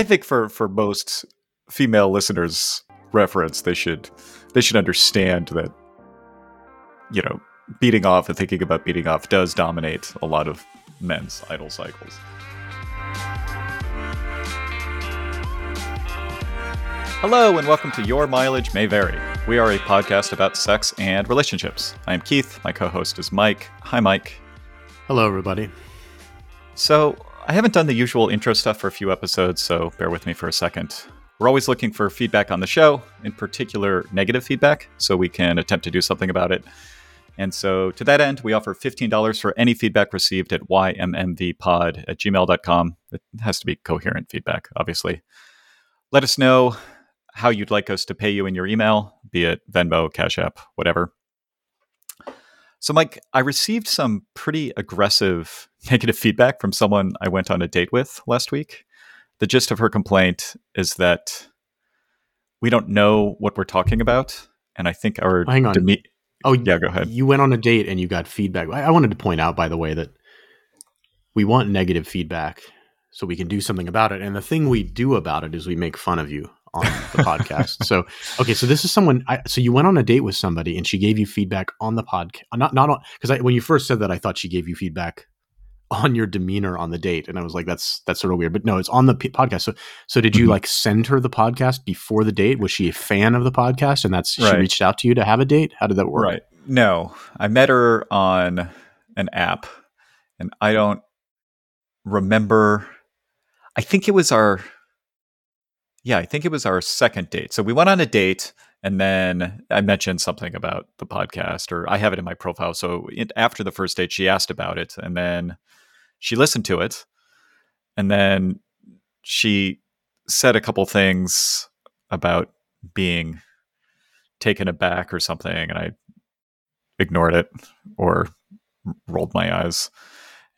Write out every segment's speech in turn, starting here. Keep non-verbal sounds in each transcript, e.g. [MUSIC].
I think for for most female listeners reference, they should they should understand that you know beating off and thinking about beating off does dominate a lot of men's idle cycles. Hello, and welcome to Your Mileage May Vary. We are a podcast about sex and relationships. I am Keith. My co host is Mike. Hi, Mike. Hello, everybody. So, I haven't done the usual intro stuff for a few episodes, so bear with me for a second. We're always looking for feedback on the show, in particular negative feedback, so we can attempt to do something about it. And so, to that end, we offer $15 for any feedback received at ymmvpod at gmail.com. It has to be coherent feedback, obviously. Let us know how you'd like us to pay you in your email, be it Venmo, Cash App, whatever. So, Mike, I received some pretty aggressive [LAUGHS] negative feedback from someone I went on a date with last week. The gist of her complaint is that we don't know what we're talking about. And I think our. Hang on. Deme- oh, yeah, go ahead. You went on a date and you got feedback. I, I wanted to point out, by the way, that we want negative feedback so we can do something about it. And the thing we do about it is we make fun of you on the podcast. So, okay, so this is someone. I, so you went on a date with somebody, and she gave you feedback on the podcast. Not not on because when you first said that, I thought she gave you feedback on your demeanor on the date, and I was like, that's that's sort of weird. But no, it's on the p- podcast. So, so did you mm-hmm. like send her the podcast before the date? Was she a fan of the podcast, and that's right. she reached out to you to have a date? How did that work? Right. No, I met her on an app, and I don't remember. I think it was our yeah, I think it was our second date. So we went on a date and then I mentioned something about the podcast, or I have it in my profile. So it, after the first date, she asked about it, and then she listened to it, and then she said a couple things about being taken aback or something, and I ignored it or rolled my eyes.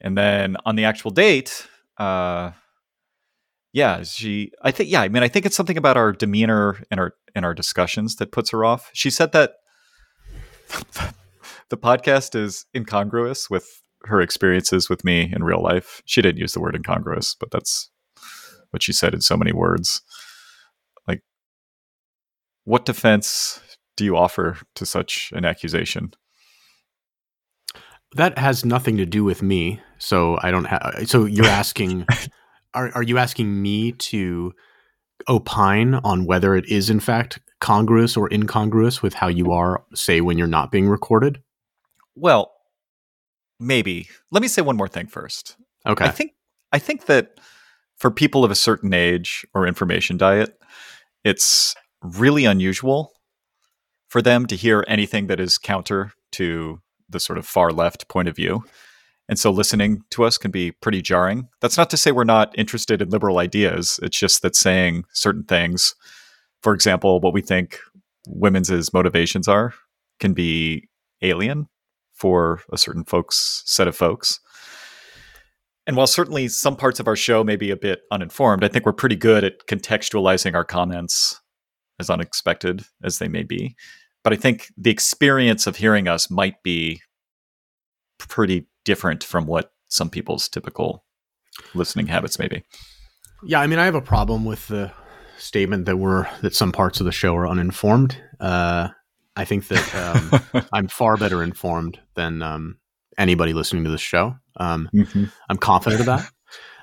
And then on the actual date, uh, yeah, she. I think. Yeah, I mean, I think it's something about our demeanor and our in our discussions that puts her off. She said that [LAUGHS] the podcast is incongruous with her experiences with me in real life. She didn't use the word incongruous, but that's what she said in so many words. Like, what defense do you offer to such an accusation? That has nothing to do with me. So I don't have. So you're asking. [LAUGHS] are are you asking me to opine on whether it is in fact congruous or incongruous with how you are, say, when you're not being recorded? Well, maybe. Let me say one more thing first. Okay. I think I think that for people of a certain age or information diet, it's really unusual for them to hear anything that is counter to the sort of far left point of view. And so listening to us can be pretty jarring. That's not to say we're not interested in liberal ideas. It's just that saying certain things, for example, what we think women's motivations are, can be alien for a certain folks set of folks. And while certainly some parts of our show may be a bit uninformed, I think we're pretty good at contextualizing our comments as unexpected as they may be. But I think the experience of hearing us might be pretty different from what some people's typical listening habits may be. Yeah, I mean, I have a problem with the statement that we're that some parts of the show are uninformed. Uh, I think that um, [LAUGHS] I'm far better informed than um, anybody listening to this show. Um, mm-hmm. I'm confident of that.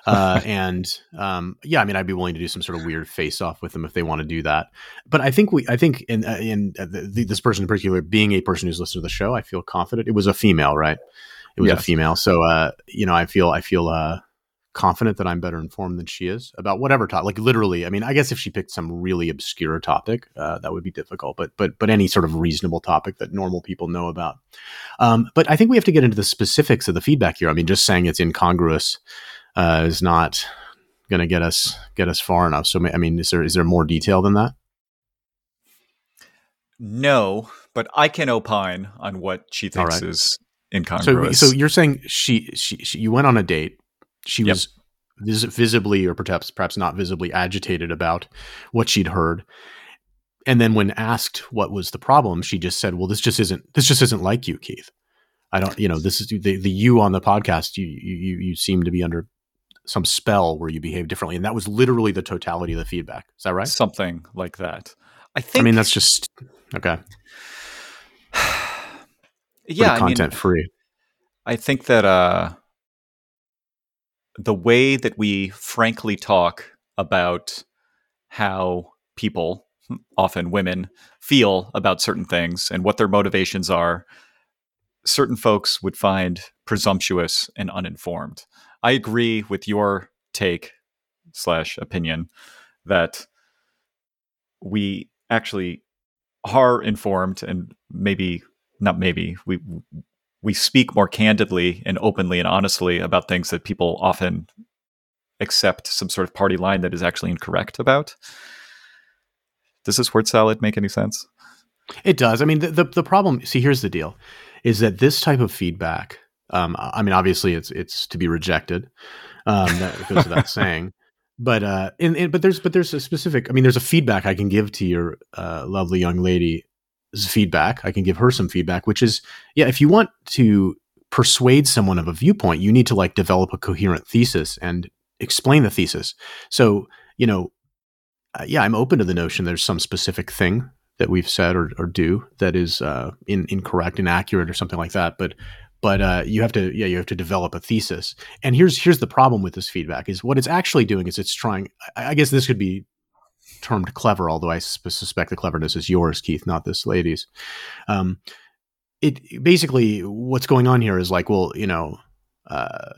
Uh, [LAUGHS] and um, yeah, I mean, I'd be willing to do some sort of weird face off with them if they want to do that. But I think we, I think in uh, in uh, the, this person in particular, being a person who's listened to the show, I feel confident. It was a female, right? It was yes. a female. So, uh, you know, I feel, I feel, uh, confident that I'm better informed than she is about whatever topic. Like literally, I mean, I guess if she picked some really obscure topic, uh, that would be difficult. But but but any sort of reasonable topic that normal people know about. Um, but I think we have to get into the specifics of the feedback here. I mean, just saying it's incongruous uh, is not going to get us get us far enough. So I mean, is there is there more detail than that? No, but I can opine on what she thinks right. is incongruous. So, so you're saying she, she, she you went on a date. She yep. was vis- visibly, or perhaps perhaps not visibly, agitated about what she'd heard. And then, when asked what was the problem, she just said, "Well, this just isn't this just isn't like you, Keith. I don't, you know, this is the the you on the podcast. You you you seem to be under some spell where you behave differently, and that was literally the totality of the feedback. Is that right? Something like that. I think. I mean, that's just okay. Yeah, content I mean, free. I think that uh, the way that we frankly talk about how people, often women, feel about certain things and what their motivations are, certain folks would find presumptuous and uninformed. I agree with your take slash opinion that we actually are informed and maybe not maybe we we speak more candidly and openly and honestly about things that people often accept some sort of party line that is actually incorrect about. Does this word salad make any sense? It does. I mean, the, the, the problem. See, here's the deal: is that this type of feedback. Um, I mean, obviously, it's it's to be rejected. Um, that goes without [LAUGHS] saying. But uh, in, in, but there's but there's a specific. I mean, there's a feedback I can give to your uh, lovely young lady. Feedback I can give her some feedback, which is yeah. If you want to persuade someone of a viewpoint, you need to like develop a coherent thesis and explain the thesis. So you know, uh, yeah, I'm open to the notion there's some specific thing that we've said or, or do that is uh, in, incorrect, inaccurate, or something like that. But but uh, you have to yeah you have to develop a thesis. And here's here's the problem with this feedback is what it's actually doing is it's trying. I, I guess this could be termed clever, although I suspect the cleverness is yours, Keith, not this lady's. Um, it basically what's going on here is like, well, you know, uh,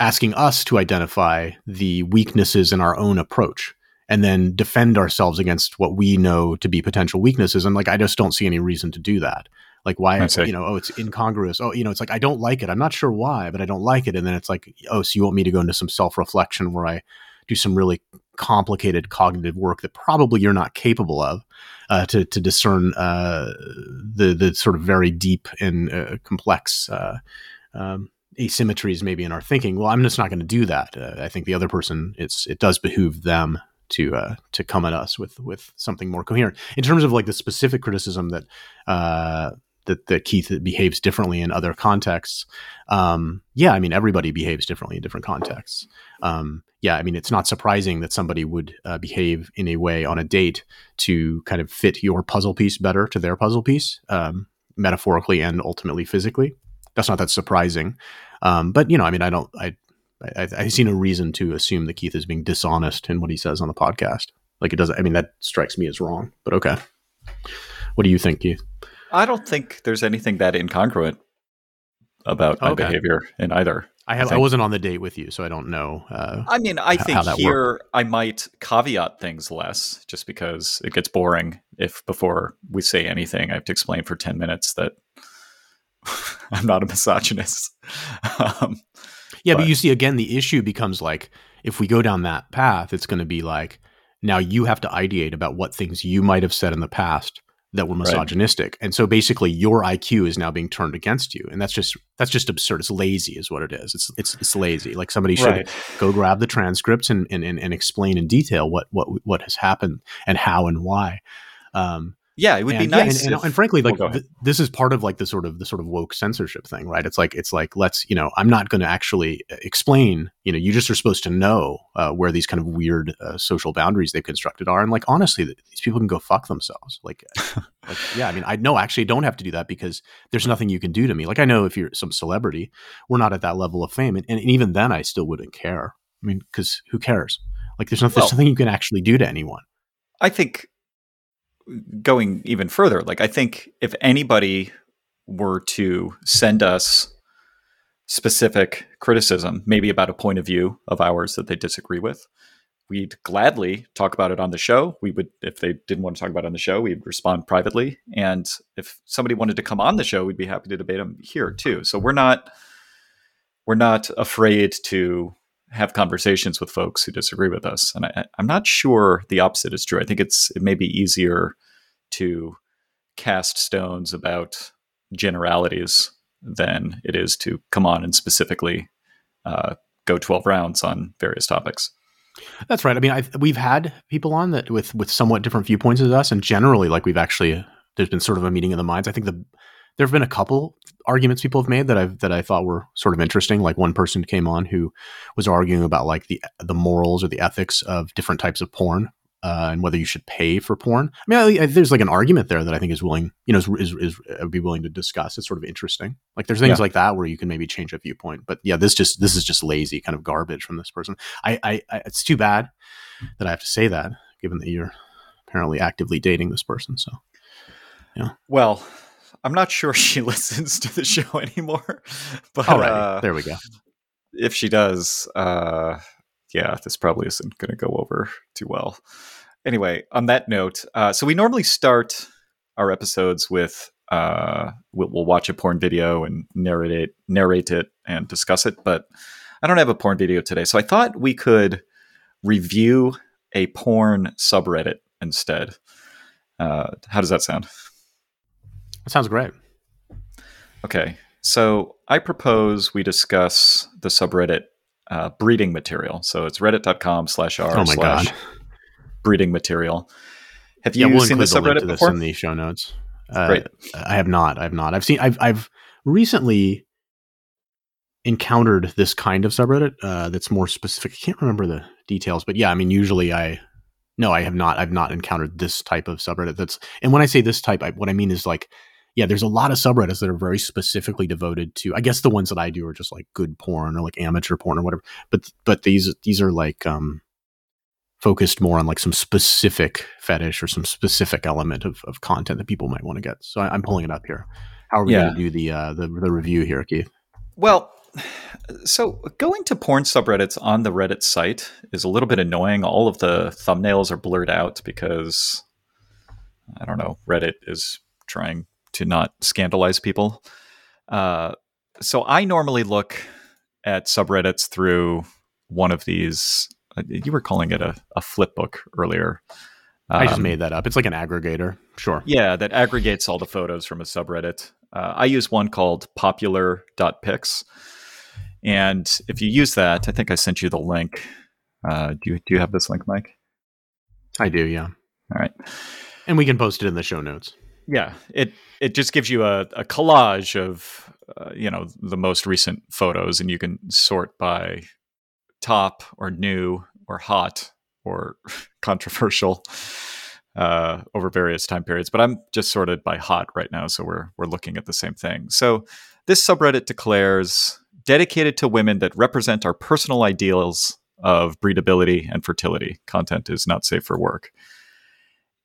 asking us to identify the weaknesses in our own approach and then defend ourselves against what we know to be potential weaknesses. And like, I just don't see any reason to do that. Like, why, you know, oh, it's incongruous. Oh, you know, it's like, I don't like it. I'm not sure why, but I don't like it. And then it's like, oh, so you want me to go into some self reflection where I do some really complicated cognitive work that probably you're not capable of uh, to, to discern uh, the, the sort of very deep and uh, complex uh, um, asymmetries maybe in our thinking. Well, I'm just not going to do that. Uh, I think the other person, it's, it does behoove them to uh, to come at us with with something more coherent in terms of like the specific criticism that uh, that that Keith behaves differently in other contexts. Um, yeah, I mean everybody behaves differently in different contexts. Um, yeah, I mean it's not surprising that somebody would uh, behave in a way on a date to kind of fit your puzzle piece better to their puzzle piece, um, metaphorically and ultimately physically. That's not that surprising. Um, but you know, I mean, I don't, I I, I, see no reason to assume that Keith is being dishonest in what he says on the podcast. Like it doesn't. I mean, that strikes me as wrong. But okay, what do you think, Keith? I don't think there's anything that incongruent about my okay. behavior in either. I have. I, I, wasn't on the date with you, so I don't know. Uh, I mean, I think here worked. I might caveat things less, just because it gets boring if before we say anything, I have to explain for ten minutes that [LAUGHS] I'm not a misogynist. [LAUGHS] um, yeah, but, but you see, again, the issue becomes like if we go down that path, it's going to be like now you have to ideate about what things you might have said in the past that were misogynistic. Right. And so basically your IQ is now being turned against you. And that's just that's just absurd. It's lazy is what it is. It's it's it's lazy. Like somebody should right. go grab the transcripts and, and and explain in detail what what what has happened and how and why. Um, yeah, it would and, be nice. Yeah, and, and, and, frankly, like th- this is part of like the sort of the sort of woke censorship thing, right? It's like it's like let's you know I'm not going to actually uh, explain. You know, you just are supposed to know uh, where these kind of weird uh, social boundaries they've constructed are, and like honestly, these people can go fuck themselves. Like, [LAUGHS] like yeah, I mean, I know actually don't have to do that because there's nothing you can do to me. Like I know if you're some celebrity, we're not at that level of fame, and, and even then, I still wouldn't care. I mean, because who cares? Like, there's, no, there's well, nothing you can actually do to anyone. I think going even further, like I think if anybody were to send us specific criticism, maybe about a point of view of ours that they disagree with, we'd gladly talk about it on the show. We would, if they didn't want to talk about it on the show, we'd respond privately. And if somebody wanted to come on the show, we'd be happy to debate them here too. So we're not we're not afraid to have conversations with folks who disagree with us. And I, am not sure the opposite is true. I think it's it may be easier to cast stones about generalities than it is to come on and specifically uh, go 12 rounds on various topics. That's right. I mean, I've, we've had people on that with with somewhat different viewpoints as us, and generally, like we've actually there's been sort of a meeting of the minds. I think the there have been a couple arguments people have made that I that I thought were sort of interesting. Like one person came on who was arguing about like the the morals or the ethics of different types of porn uh, and whether you should pay for porn. I mean, I, I, there's like an argument there that I think is willing, you know, is, is, is uh, be willing to discuss. It's sort of interesting. Like there's things yeah. like that where you can maybe change a viewpoint. But yeah, this just this is just lazy kind of garbage from this person. I, I, I it's too bad that I have to say that, given that you're apparently actively dating this person. So yeah. Well, I'm not sure [LAUGHS] she listens to the show anymore. [LAUGHS] But All right, uh, there we go. If she does, uh, yeah, this probably isn't going to go over too well. Anyway, on that note, uh, so we normally start our episodes with uh, we'll, we'll, watch a porn video and narrate it, narrate it and discuss it. But I don't have a porn video today, so I thought we could review a porn subreddit instead. Uh, how does that sound? That sounds great. Okay, so I propose we discuss the subreddit uh, breeding material. So it's reddit.com slash r oh slash God. breeding material. Have you yeah, we'll seen the subreddit before? in the show notes. Uh, Great. I have not. I have not. I've seen. I've. I've recently encountered this kind of subreddit uh, that's more specific. I can't remember the details, but yeah, I mean, usually I. No, I have not. I've not encountered this type of subreddit. That's and when I say this type, I, what I mean is like yeah, there's a lot of subreddits that are very specifically devoted to. I guess the ones that I do are just like good porn or like amateur porn or whatever. But but these these are like um focused more on like some specific fetish or some specific element of, of content that people might want to get. So I, am pulling it up here. How are we yeah. going to do the, uh, the the review here, Keith? Well, so going to porn subreddits on the Reddit site is a little bit annoying. All of the thumbnails are blurred out because I don't know. Reddit is trying to not scandalize people. Uh, so I normally look at subreddits through one of these. Uh, you were calling it a, a flip book earlier. Um, I just um, made that up. It's like an aggregator. Sure. Yeah, that aggregates all the photos from a subreddit. Uh, I use one called popular.pics. And if you use that, I think I sent you the link. Uh, do you do you have this link, Mike? I do, yeah. All right. And we can post it in the show notes yeah, it it just gives you a, a collage of uh, you know the most recent photos, and you can sort by top or new or hot or [LAUGHS] controversial uh, over various time periods. But I'm just sorted by hot right now, so we're we're looking at the same thing. So this subreddit declares dedicated to women that represent our personal ideals of breedability and fertility. Content is not safe for work.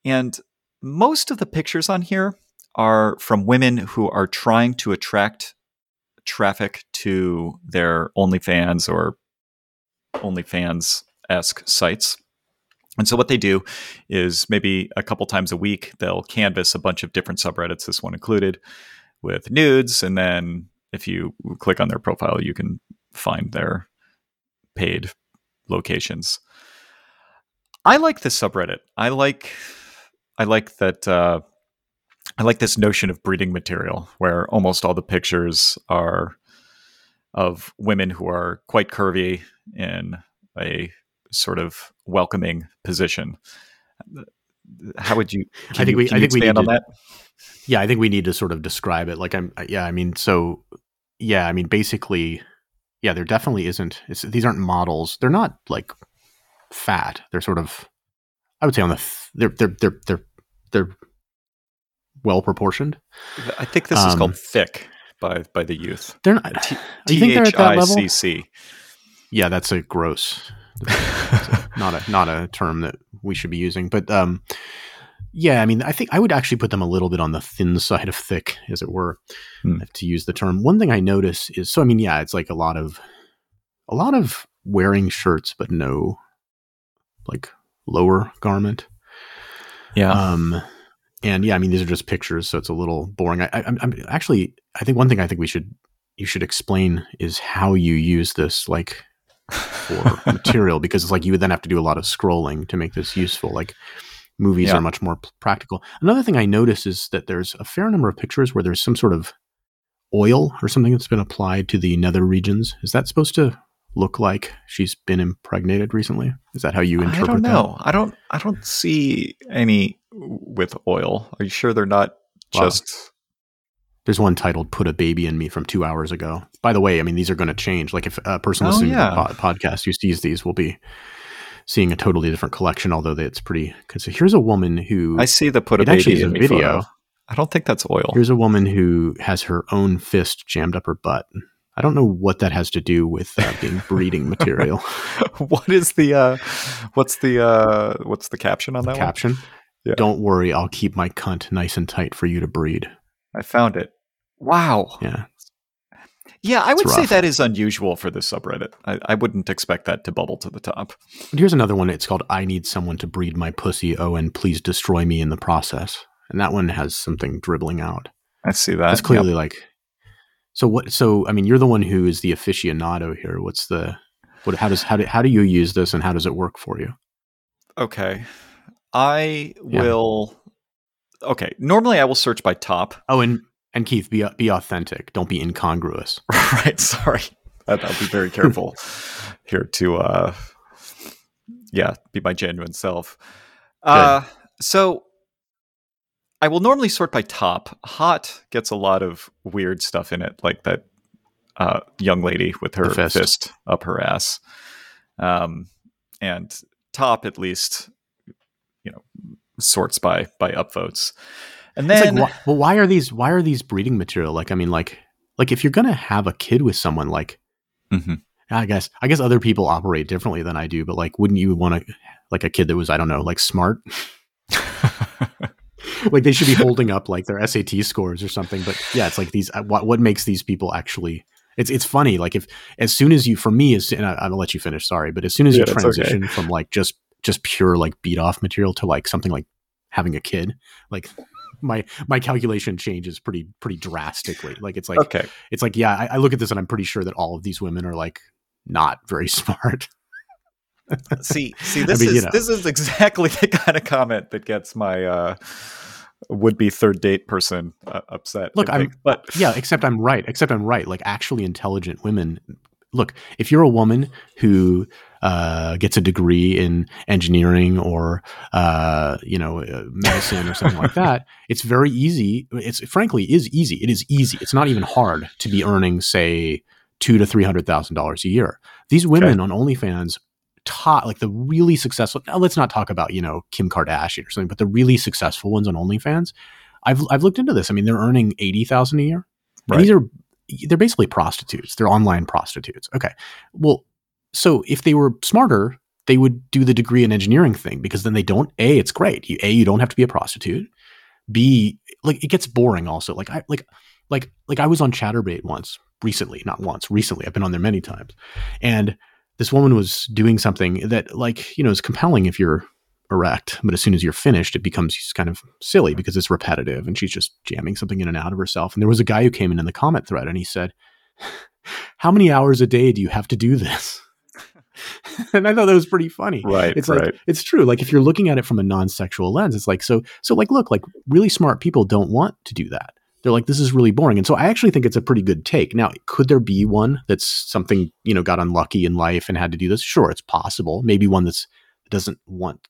And most of the pictures on here are from women who are trying to attract traffic to their OnlyFans or OnlyFans esque sites. And so what they do is maybe a couple times a week they'll canvas a bunch of different subreddits, this one included, with nudes. And then if you click on their profile, you can find their paid locations. I like this subreddit. I like I like that. Uh, I like this notion of breeding material, where almost all the pictures are of women who are quite curvy in a sort of welcoming position. How would you? I think you, we. I think we need on to, that. Yeah, I think we need to sort of describe it. Like I'm. Yeah, I mean, so yeah, I mean, basically, yeah, there definitely isn't. these aren't models. They're not like fat. They're sort of. I would say on the. Th- they're they're they're they're they're well proportioned. I think this is um, called thick by by the youth. They're not. T- you think they're at that level? Yeah, that's a gross. [LAUGHS] not a not a term that we should be using, but um, yeah, I mean, I think I would actually put them a little bit on the thin side of thick, as it were, hmm. to use the term. One thing I notice is so. I mean, yeah, it's like a lot of a lot of wearing shirts, but no like lower garment. Yeah. Um, and yeah, I mean, these are just pictures, so it's a little boring. I, am actually, I think one thing I think we should, you should explain is how you use this, like for [LAUGHS] material, because it's like you would then have to do a lot of scrolling to make this useful. Like movies yeah. are much more practical. Another thing I notice is that there's a fair number of pictures where there's some sort of oil or something that's been applied to the nether regions. Is that supposed to look like she's been impregnated recently? Is that how you interpret? I don't know. That? I don't. I don't see any with oil. Are you sure they're not wow. just There's one titled "Put a Baby in Me" from two hours ago. By the way, I mean these are going to change. Like if a person Oh, listening yeah. to the po- podcast who sees these will be seeing a totally different collection. Although it's pretty. Cause here's a woman who I see the put a baby in a me video. photo. I don't think that's oil. here's a woman who has her own fist jammed up her butt. I don't know what that has to do with uh, being [LAUGHS] breeding material. [LAUGHS] what is the uh what's the uh what's the caption on that one? Caption: Yeah. Don't worry, I'll keep my cunt nice and tight for you to breed. I found it. Wow. Yeah. Yeah, I would It's say that is unusual for this subreddit. I, I wouldn't expect that to bubble to the top. Here's another one. It's called "I Need Someone to Breed My Pussy." Oh, and please destroy me in the process. And that one has something dribbling out. I see that. It's clearly like. So what? So I mean, you're the one who is the aficionado here. What's the? What? How does how do how do you use this, and how does it work for you? Okay. I Yeah. will Okay. Normally I will search by top. Oh, and and Keith, be be authentic. Don't be incongruous. [LAUGHS] right, sorry. I'll be very careful [LAUGHS] here to uh yeah, be my genuine self. Uh so I will normally sort by top. Hot gets a lot of weird stuff in it, like that uh, young lady with her fist. fist. up her ass. Um, and top, at least, you know, sorts by by upvotes. And then, like, wh- well, why are these why are these breeding material? Like, I mean, like like if you're gonna have a kid with someone, like Mhm. I guess I guess other people operate differently than I do, but like, wouldn't you want to like a kid that was I don't know like smart? [LAUGHS] [LAUGHS] like they should be holding up like their SAT scores or something. But yeah, it's like these. uh, What what makes these people actually? It's it's funny. Like if as soon as you for me is and I, I'll let you finish. Sorry, but as soon as Yeah, you that's okay. transition from like just just pure like beat off material to like something like having a kid, like my my calculation changes pretty pretty drastically. Like it's like okay. it's like yeah, I, I look at this and I'm pretty sure that all of these women are like not very [LAUGHS] smart. see see this mean, you is know. this is exactly [LAUGHS] the kind of comment that gets my uh would be third date person uh, upset Look, I'm- but yeah, except I'm right. Except I'm right. Like actually intelligent women. Look, if you're a woman who uh, gets a degree in engineering or uh, you know uh, medicine or something like that, [LAUGHS] it's very easy. It's frankly is easy. It is easy. It's not even hard to be earning say two to three hundred thousand dollars a year. These women on OnlyFans. Top, like the really successful. Now let's not talk about you know Kim Kardashian or something, but the really successful ones on OnlyFans. I've I've looked into this. I mean, they're earning eighty thousand a year. Right. these are they're basically prostitutes. They're online prostitutes. Okay. Well, so if they were smarter, they would do the degree in engineering thing because then they don't a it's great. You a you don't have to be a prostitute. B like it gets boring also. Like I like like like I was on Chaturbate once recently, not once, recently. I've been on there many times. And this woman was doing something that like, you know, is compelling if you're erect, but as soon as you're finished, it becomes kind of silly because it's repetitive and she's just jamming something in and out of herself. And there was a guy who came in in the comment thread and he said, [LAUGHS] How many hours a day do you have to do this? [LAUGHS] and I thought that was pretty funny. right It's right like it's true. Like if you're looking at it from a non-sexual lens, it's like so so like look, like really smart people don't want to do that. They're like, this is really boring. And so I actually think it's a pretty good take. Now, could there be one that's something, you know, got unlucky in life and had to do this? Sure, it's possible. Maybe one that's doesn't want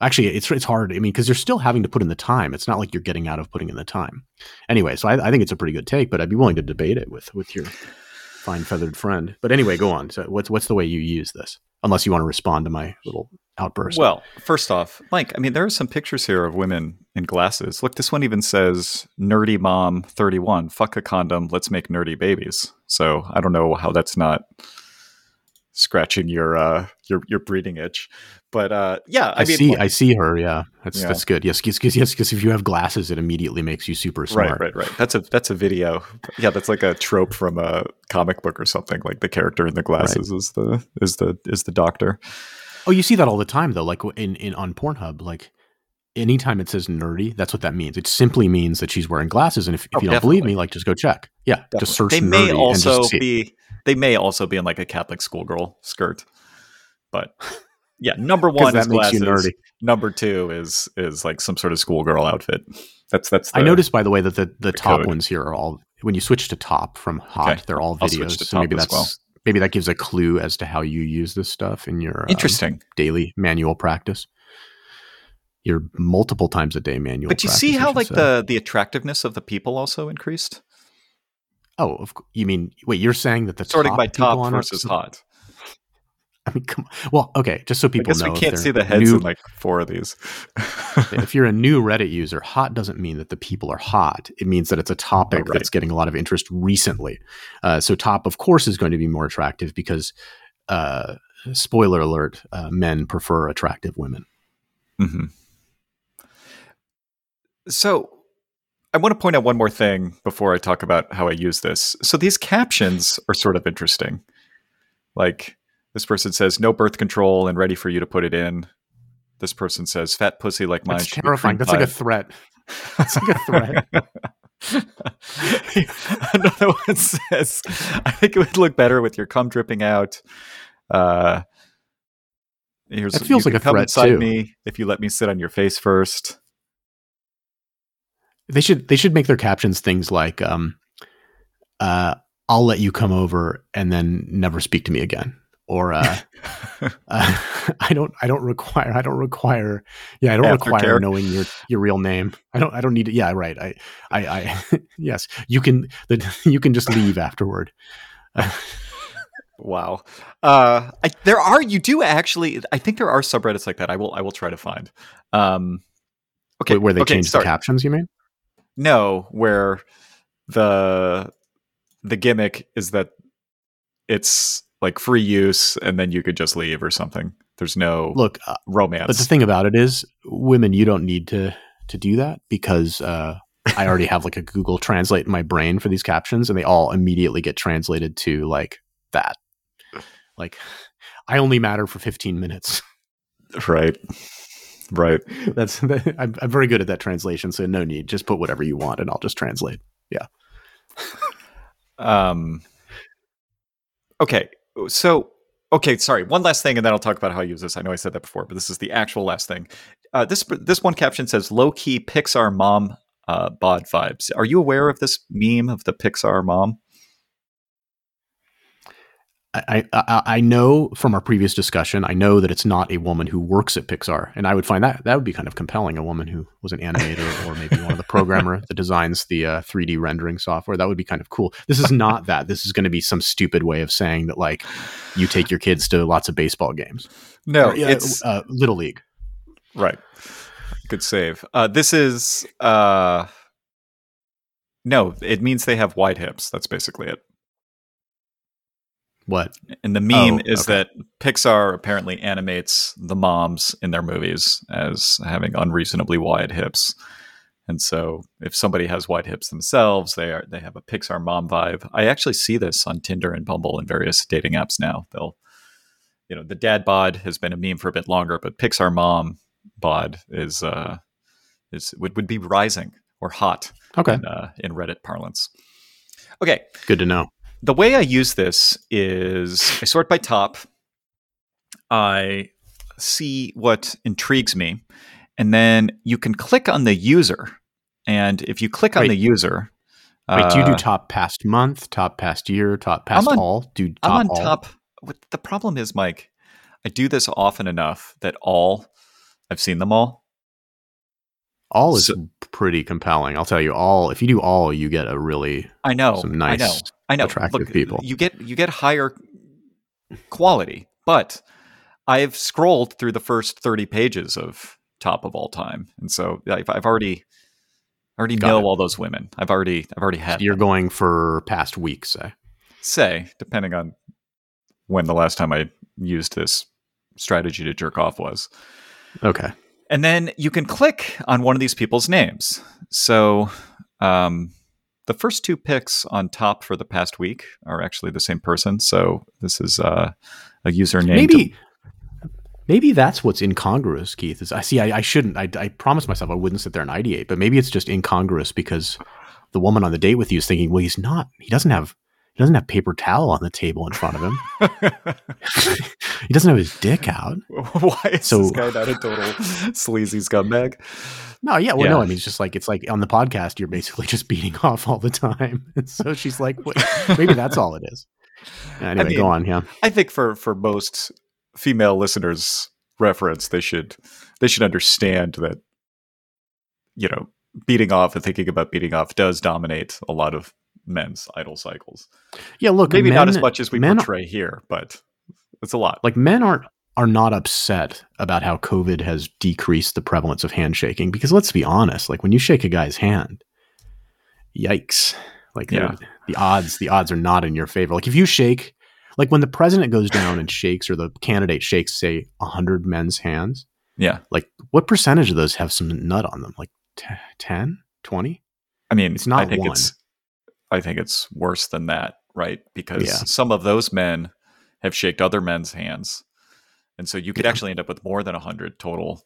actually it's it's hard. I mean, because you're still having to put in the time. It's not like you're getting out of putting in the time. Anyway, so I, I think it's a pretty good take, but I'd be willing to debate it with with your fine feathered friend. But anyway, go on. So what's what's the way you use this? Unless you want to respond to my little outburst. well first off mike i mean there are some pictures here of women in glasses. Look this one even says nerdy mom 31 fuck a condom let's make nerdy babies. So i don't know how that's not scratching your uh your your breeding itch but uh yeah i, I, mean see. look- I see her. Yeah, that's Yeah. that's good. Yes, because yes, because if you have glasses, it immediately makes you super smart. Right, right, right. That's a that's a video. Yeah, that's like a trope from a comic book or something. Like the character in the glasses is the is the is the doctor. Oh, you see that all the time though. Like in in on Pornhub, like anytime it says nerdy, that's what that means. It simply means that she's wearing glasses. And if, if Oh, you don't believe me, like just go check. Yeah, just search. They nerdy may and also just see. be they may also be in like a Catholic schoolgirl skirt, but [LAUGHS] yeah, number one that is makes you glasses. nerdy. Number two is is like some sort of schoolgirl outfit. That's that's. The, I noticed, by the way, that the, the, top code. ones here are all when you switch to top from hot, Okay. they're all videos. to so maybe that's well. maybe that gives a clue as to how you use this stuff in your um, Interesting. daily manual practice. your multiple times a day manual. But you see how like say. the the attractiveness of the people also increased. Oh, of, you mean wait? You're saying that the sorting top by top versus hot. [LAUGHS] I mean, come on. Well, okay, just so people I guess know, we can't see the heads new, in like four of these. [LAUGHS] if you're a new [LAUGHS] Reddit user, hot doesn't mean that the people are hot. It means that it's a topic oh, right. that's getting a lot of interest recently. Uh, so, top, of course, is going to be more attractive because, uh, spoiler alert, uh, men prefer attractive women. Mm-hmm. So, I want to point out one more thing before I talk about how I use this. So, these captions are sort of interesting. Like, this person says no birth control and ready for you to put it in. This person says fat pussy like mine. That's terrifying. That's like a threat. That's like a threat. [LAUGHS] Another one says, "I think it would look better with your cum dripping out." Uh, here's that feels like a threat too. Me if you let me sit on your face first. They should they should make their captions things like, um, uh, "I'll let you come over and then never speak to me again." Or uh, [LAUGHS] uh, [LAUGHS] I don't I don't require I don't require yeah I don't require knowing your your real name I don't I don't need it yeah right I I, I [LAUGHS] yes you can the, you can just leave afterward. wow, uh, I, there are you do actually I think there are subreddits like that I will I will try to find. Um, okay, where they okay, change the captions you mean? No, where the the gimmick is that it's like free use and then you could just leave or something. There's no look uh, romance. But the thing about it is, women, you don't need to to do that because uh, I already have like a Google Translate in my brain for these captions, and they all immediately get translated to like that. Like, I only matter for 15 minutes. Right. Right. That's [LAUGHS] I'm, I'm very good at that translation, so no need. Just put whatever you want, and I'll just translate. Yeah. [LAUGHS] um. Okay, so okay, sorry. One last thing, and then I'll talk about how I use this. I know I said that before, but this is the actual last thing. Uh, this this one caption says "low key Pixar mom uh, bod vibes." Are you aware of this meme of the Pixar mom? I, I, I know from our previous discussion, I know that it's not a woman who works at Pixar, and I would find that that would be kind of compelling. A woman who was an animator or maybe one of the programmer that designs the uh, 3D rendering software. That would be kind of cool. This is not that. This is going to be some stupid way of saying that like you take your kids to lots of baseball games. No, or, it's uh, little league. Right. Good save. Uh, this is uh, no. It means they have wide hips. That's basically it. What? And the meme oh, is okay. that Pixar apparently animates the moms in their movies as having unreasonably wide hips. And so if somebody has wide hips themselves, they are they have a Pixar mom vibe. I actually see this on Tinder and Bumble and various dating apps now. They'll you know, the dad bod has been a meme for a bit longer, but Pixar mom bod is uh is would, would be rising or hot okay. in, uh, in Reddit parlance. Okay. Good to know the way I use this is I sort by top. I see what intrigues me, and then you can click on the user. And if you click on wait, the user, wait, uh, do you do top past month, top past year, top past on, all? Do top I'm on all? top. The problem is, Mike, I do this often enough that all I've seen them all. All is so, pretty compelling. I'll tell you, all if you do all, you get a really I know some nice I know I know attractive Look, people. You get you get higher quality, but I've scrolled through the first thirty pages of top of all time, and so I've, I've already already Got know it. all those women. I've already I've already had. So you're them. going for past weeks, say. Say, depending on when the last time I used this strategy to jerk off was. Okay. And then you can click on one of these people's names. So um, the first two picks on top for the past week are actually the same person. So this is uh, a user name. Maybe. Maybe that's what's incongruous, Keith. Is I see. I, I shouldn't. I, I promised myself I wouldn't sit there and ideate, but maybe it's just incongruous because the woman on the date with you is thinking, well, he's not. He doesn't have doesn't have paper towel on the table in front of him. [LAUGHS] he doesn't have his dick out. [LAUGHS] Why is so, this guy not a total sleazy scumbag? No, yeah, well, yeah. no, I mean, it's just like it's like on the podcast, you're basically [LAUGHS] just beating off all the time, and so she's like, maybe that's all it is. Anyway, I mean, go on. Yeah, I think for for most female listeners, reference, they should they should understand that you know beating off and thinking about beating off does dominate a lot of men's idle cycles. Yeah, look, Maybe men, not as much as we portray here, but it's a lot. like men aren't are not upset about how COVID has decreased the prevalence of handshaking because let's be honest, like when you shake a guy's hand, yikes. Like Yeah. the, the odds, the odds are not in your favor. Like if you shake, like when the president goes down and shakes, or the candidate shakes, say, hundred men's hands, yeah. like what percentage of those have some nut on them? Like t- 10, 20? I mean, It's not I think one. it's I think it's worse than that, right? Because Yeah. some of those men have shaked other men's hands. And so you could Yeah. actually end up with more than 100 total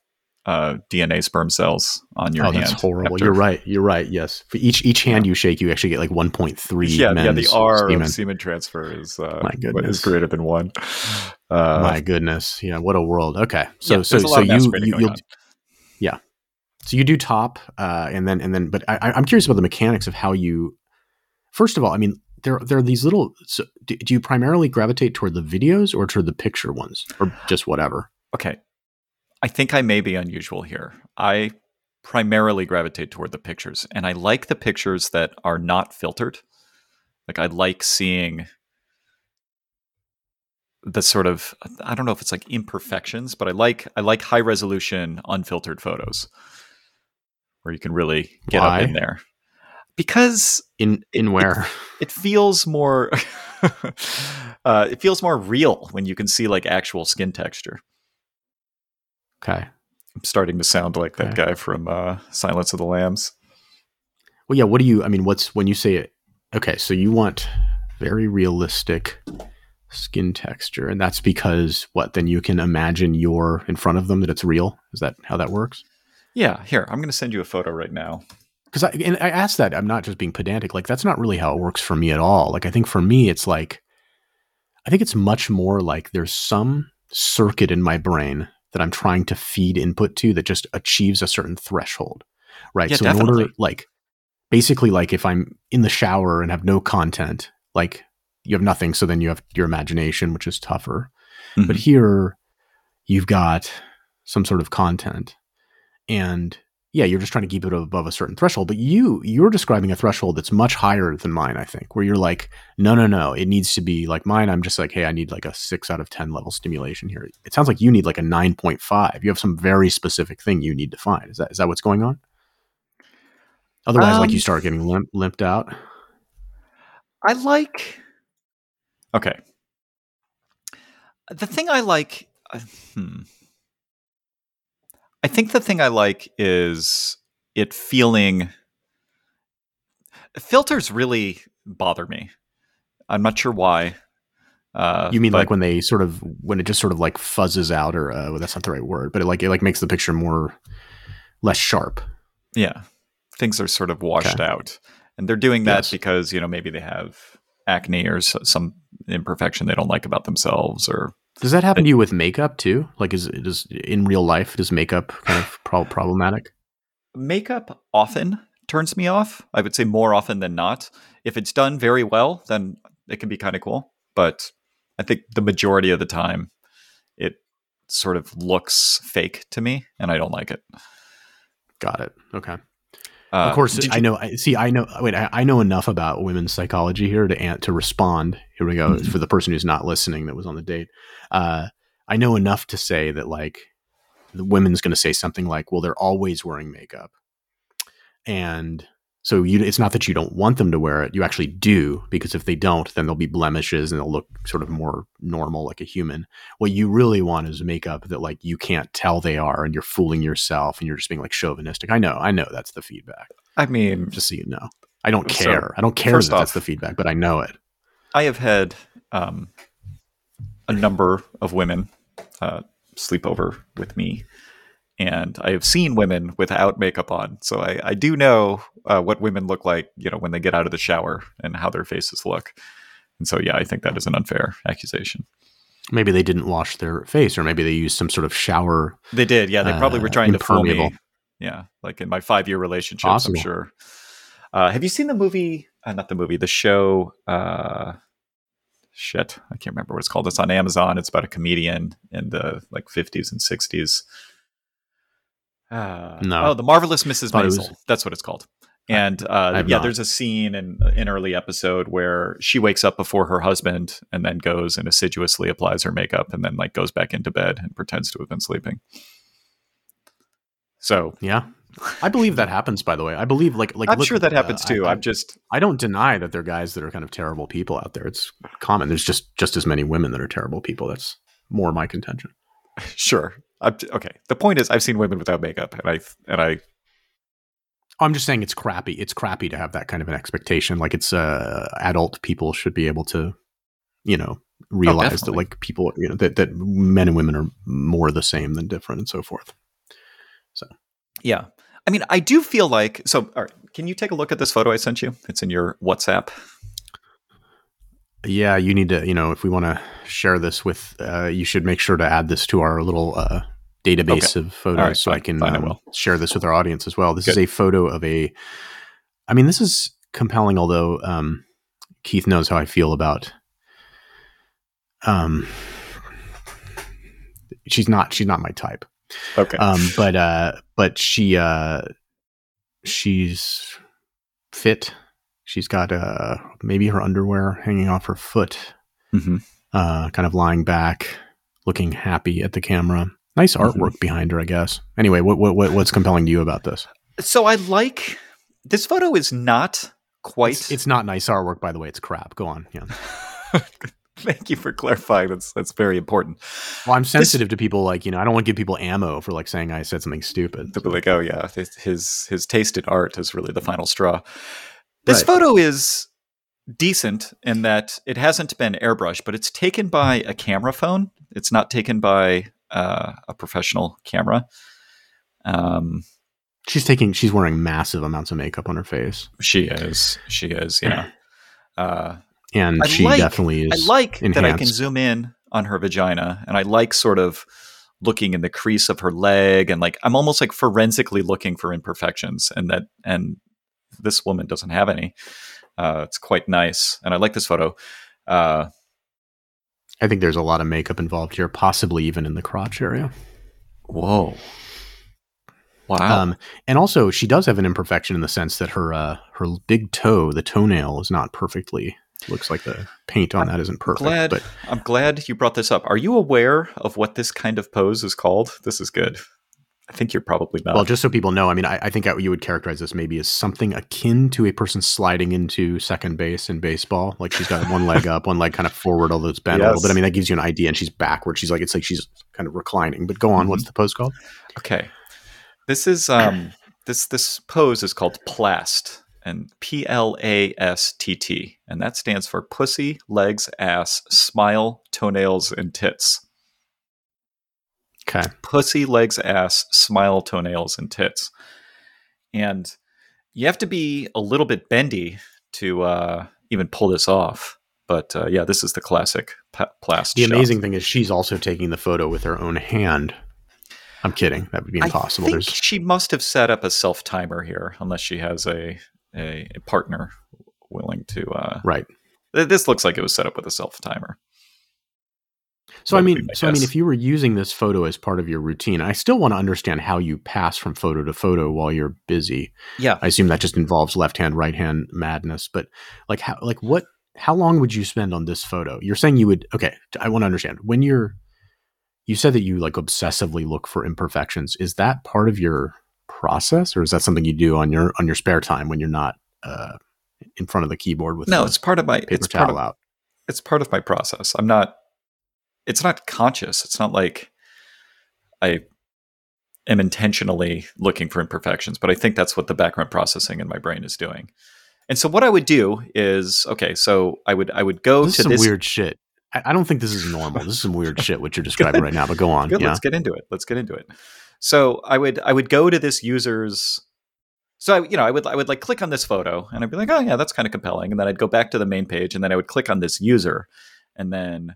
uh, DNA sperm cells on your oh, hand. that's horrible. after- You're right. You're right. Yes. For each each hand you shake, you actually get like 1.3 Yeah, yeah, the R semen. of semen transfer is uh, My is goodness. greater than one. Uh, My goodness. Yeah, what a world. Okay. So yeah, so there's a lot so you, you you'll on. so you do top uh and then and then but I I'm curious about the mechanics of how you First of all, I mean there there are these little so do, do you primarily gravitate toward the videos or toward the picture ones or just whatever? Okay. I think I may be unusual here. I primarily gravitate toward the pictures, and I like the pictures that are not filtered. Like, I like seeing the sort of I don't know if it's like imperfections, but I like I like high resolution unfiltered photos where you can really get Why? up in there. Because In in where? it feels more [LAUGHS] uh, it feels more real when you can see like actual skin texture. Okay. I'm starting to sound like that guy from uh, Silence of the Lambs. Well, yeah. What do you? I mean, what's when you say it? Okay, so you want very realistic skin texture, and that's because what? Then you can imagine you're in front of them that it's real. Is that how that works? Yeah, here I'm going to send you a photo right now. Because I and I asked that. I'm not just being pedantic. Like that's not really how it works for me at all. Like I think for me, it's like I think it's much more like there's some circuit in my brain that I'm trying to feed input to that just achieves a certain threshold, right? Yeah, so in order, like basically, like if I'm in the shower and have no content, like you have nothing, so then you have your imagination, which is tougher. But Mhm. here, you've got some sort of content, and yeah, you're just trying to keep it above a certain threshold. But you, you're describing a threshold that's much higher than mine. I think where you're like, no, no, no, it needs to be like mine. I'm just like, hey, I need like a six out of ten level stimulation here. It sounds like you need like a nine point five. You have some very specific thing you need to find. Is that is that what's going on? Otherwise, like you Um, start getting limp, limped out. I like. Okay. The thing I like. Uh, hmm. I think the thing I like is it feeling. Filters really bother me. I'm not sure why. Uh, You mean but- like when they sort of when it just sort of like fuzzes out, or uh, well, that's not the right word, but it like it like makes the picture more less sharp. Yeah. Things are sort of washed Okay. out. And they're doing that Yes. because, you know, maybe they have acne or s- some imperfection they don't like about themselves or Does that happen to you with makeup too? Like, is does in real life does makeup kind of pro- problematic? makeup often turns me off. I would say more often than not. If it's done very well, then it can be kind of cool. But I think the majority of the time it sort of looks fake to me and I don't like it. Got it. Okay. Uh, of course, I know. I see. I know. Wait, I, I know enough about women's psychology here to to respond. Here we go Mhm. for the person who's not listening that was on the date. Uh, I know enough to say that like the women's going to say something like, "Well, they're always wearing makeup," and so you. It's not that you don't want them to wear it; you actually do because if they don't, then there'll be blemishes and they'll look sort of more normal, like a human. What you really want is makeup that like you can't tell they are, and you're fooling yourself, and you're just being like chauvinistic. I know. I know that's the feedback I mean, just so you know. I don't So, care. I don't care that that's the feedback, but I know it. I have had um, a number of women uh, sleep over with me, and I have seen women without makeup on. So I, I do know uh, what women look like, you know, when they get out of the shower and how their faces look. And so, yeah, I think that is an unfair accusation. Maybe they didn't wash their face, or maybe they used some sort of shower. They did, yeah. They probably were Uh, trying to fool me. Yeah, like in my five-year relationship, Possible. I'm sure. Uh, have you seen the movie? Uh, not the movie, the show. Uh, shit, I can't remember what it's called. It's on Amazon. It's about a comedian in the like 50s and 60s. Uh, No. Oh, the marvelous Mrs. Maisel. was- That's what it's called. And uh, yeah, not. there's a scene in an early episode where she wakes up before her husband and then goes and assiduously applies her makeup and then like goes back into bed and pretends to have been sleeping. So Yeah. I believe that happens. By the way, I believe like like I'm look, sure that uh, happens too. I, I'm just I don't deny that there are guys that are kind of terrible people out there. It's common. There's just just as many women that are terrible people. That's more my contention. [LAUGHS] sure. I'm, okay. The point is, I've seen women without makeup, and I and I I'm just saying it's crappy. It's crappy to have that kind of an expectation. Like it's uh, adult people should be able to, you know, realize that like people, you know, that that men and women are more the same than different and so forth. So, yeah. I mean, I do feel like so. All right, can you take a look at this photo I sent you? It's in your WhatsApp. Yeah, you need to, you know, if we want to share this with, uh, you should make sure to add this to our little uh, database of photos right, so I can fine, um, will. share this with our audience as well. This is a photo of a, I mean, this is compelling, although um, Keith knows how I feel about. Um, she's not. She's not my type. Okay. Um, but uh, but she uh, she's fit. She's got uh, maybe her underwear hanging off her foot hmm uh, kind of lying back, looking happy at the camera. Nice Mhm. artwork behind her, I guess. Anyway, what, what what what's compelling to you about this? So I like this photo. Is not quite. It's, it's not nice artwork, by the way. It's crap. Go on. Yeah. [LAUGHS] Thank you for clarifying. That's that's very important. Well, I'm sensitive to people like you know. I don't want to give people ammo for like saying I said something stupid. To be like, oh yeah, his his, his taste in art is really the final straw. This Right. photo is decent in that it hasn't been airbrushed, but it's taken by a camera phone. It's not taken by uh, a professional camera. Um, She's taking. She's wearing massive amounts of makeup on her face, she is. She is. Yeah. [CLEARS THROAT] Uh, and I she like- definitely is. I like that I can zoom in on her vagina, and I like sort of looking in the crease of her leg, and like I'm almost like forensically looking for imperfections, and that and this woman doesn't have any. Uh, it's quite nice, and I like this photo. Uh, I think there's a lot of makeup involved here, possibly even in the crotch area. whoa, wow, Um, and also, she does have an imperfection in the sense that her uh, her big toe, the toenail, is not perfectly. Looks like the paint on that isn't perfect. glad But I'm glad you brought this up. Are you aware of what this kind of pose is called? This is good. I think you're probably not. well, just so people know, I mean, I, I think you would characterize this maybe as something akin to a person sliding into second base in baseball. Like she's got one leg up, one leg kind of forward, although it's bent a little bit. I mean, that gives you an idea. And she's backward. She's like it's like she's kind of reclining. But go on. Mhm. What's the pose called? Okay. This is um this this pose is called plast and P L A S T T and that stands for pussy, legs, ass, smile, toenails and tits. Okay. Pussy, legs, ass, smile, toenails and tits. And you have to be a little bit bendy to uh even pull this off. But uh, yeah, this is the classic pa- plast. The shot. amazing thing is she's also taking the photo with her own hand. I'm kidding. That would be impossible. I think There's she must have set up a self timer here, unless she has a a, a partner willing to. Uh, right. th- this looks like it was set up with a self timer. So I mean, so I mean, if you were using this photo as part of your routine, I still want to understand how you pass from photo to photo while you're busy. Yeah, I assume that just involves left hand, right hand madness. But like, how, like what? How long would you spend on this photo? You're saying you would. Okay, I want to understand when you're. You said that you like obsessively look for imperfections. Is that part of your process, or is that something you do on your on your spare time when you're not uh, in front of the keyboard with no, the it's part of my paper it's part towel of, out? it's part of my process. I'm not. It's not conscious. It's not like I am intentionally looking for imperfections, but I think that's what the background processing in my brain is doing. And so what I would do is okay. So I would I would go This is to some this weird shit. I, I don't think this is normal. This is some weird shit what you're [LAUGHS] describing right now. But go on. Good. yeah. Let's get into it. Let's get into it. So I would I would go to this user's. So I, you know I would I would like click on this photo and I'd be like oh yeah that's kind of compelling and then I'd go back to the main page and then I would click on this user and then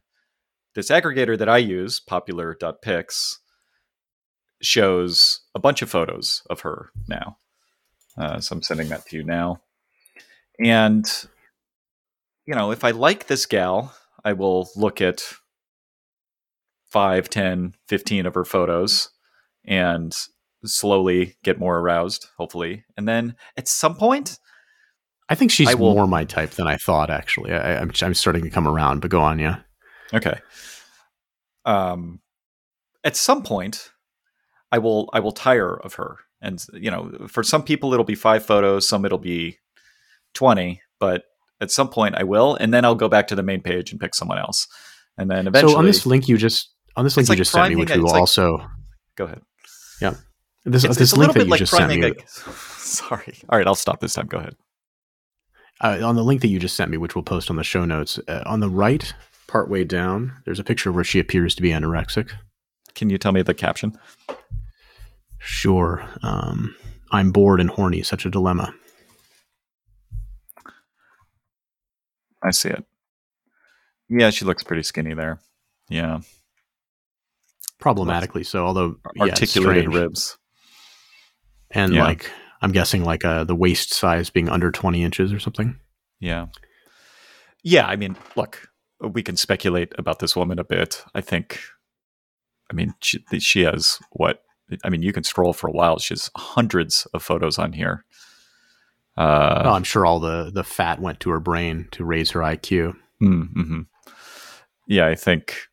this aggregator that I use popular.pics shows a bunch of photos of her now. Uh, so I'm sending that to you now. And you know if I like this gal I will look at 5, 10, 15 of her photos and slowly get more aroused, hopefully. And then at some point, I think she's I will- more my type than I thought. Actually, I, I'm I'm starting to come around. But go on, yeah. Okay. Um, at some point, I will I will tire of her, and you know, for some people it'll be five photos, some it'll be twenty, but at some point I will, and then I'll go back to the main page and pick someone else, and then eventually. So on this link you just on this link you like just sent me, which we will like- also go ahead. Yeah, this It's, this it's link that you like just sent me. [LAUGHS] Sorry. All right, I'll stop this time. Go ahead. uh, on the link that you just sent me, which we'll post on the show notes, uh, on the right, partway down, there's a picture where she appears to be anorexic. Can you tell me the caption? Sure, um, I'm bored and horny. Such a dilemma. I see it. Yeah, she looks pretty skinny there. Yeah, Problematically so, although articulated strange. ribs. and Yeah. like I'm guessing like uh, the waist size being under 20 inches or something. Yeah. Yeah, I mean, look, we can speculate about this woman a bit. I think, I mean, she, she has what? I mean, you can scroll for a while. She has hundreds of photos on here. Uh, oh, I'm sure all the the fat went to her brain to raise her IQ. mm-hmm. Yeah, I think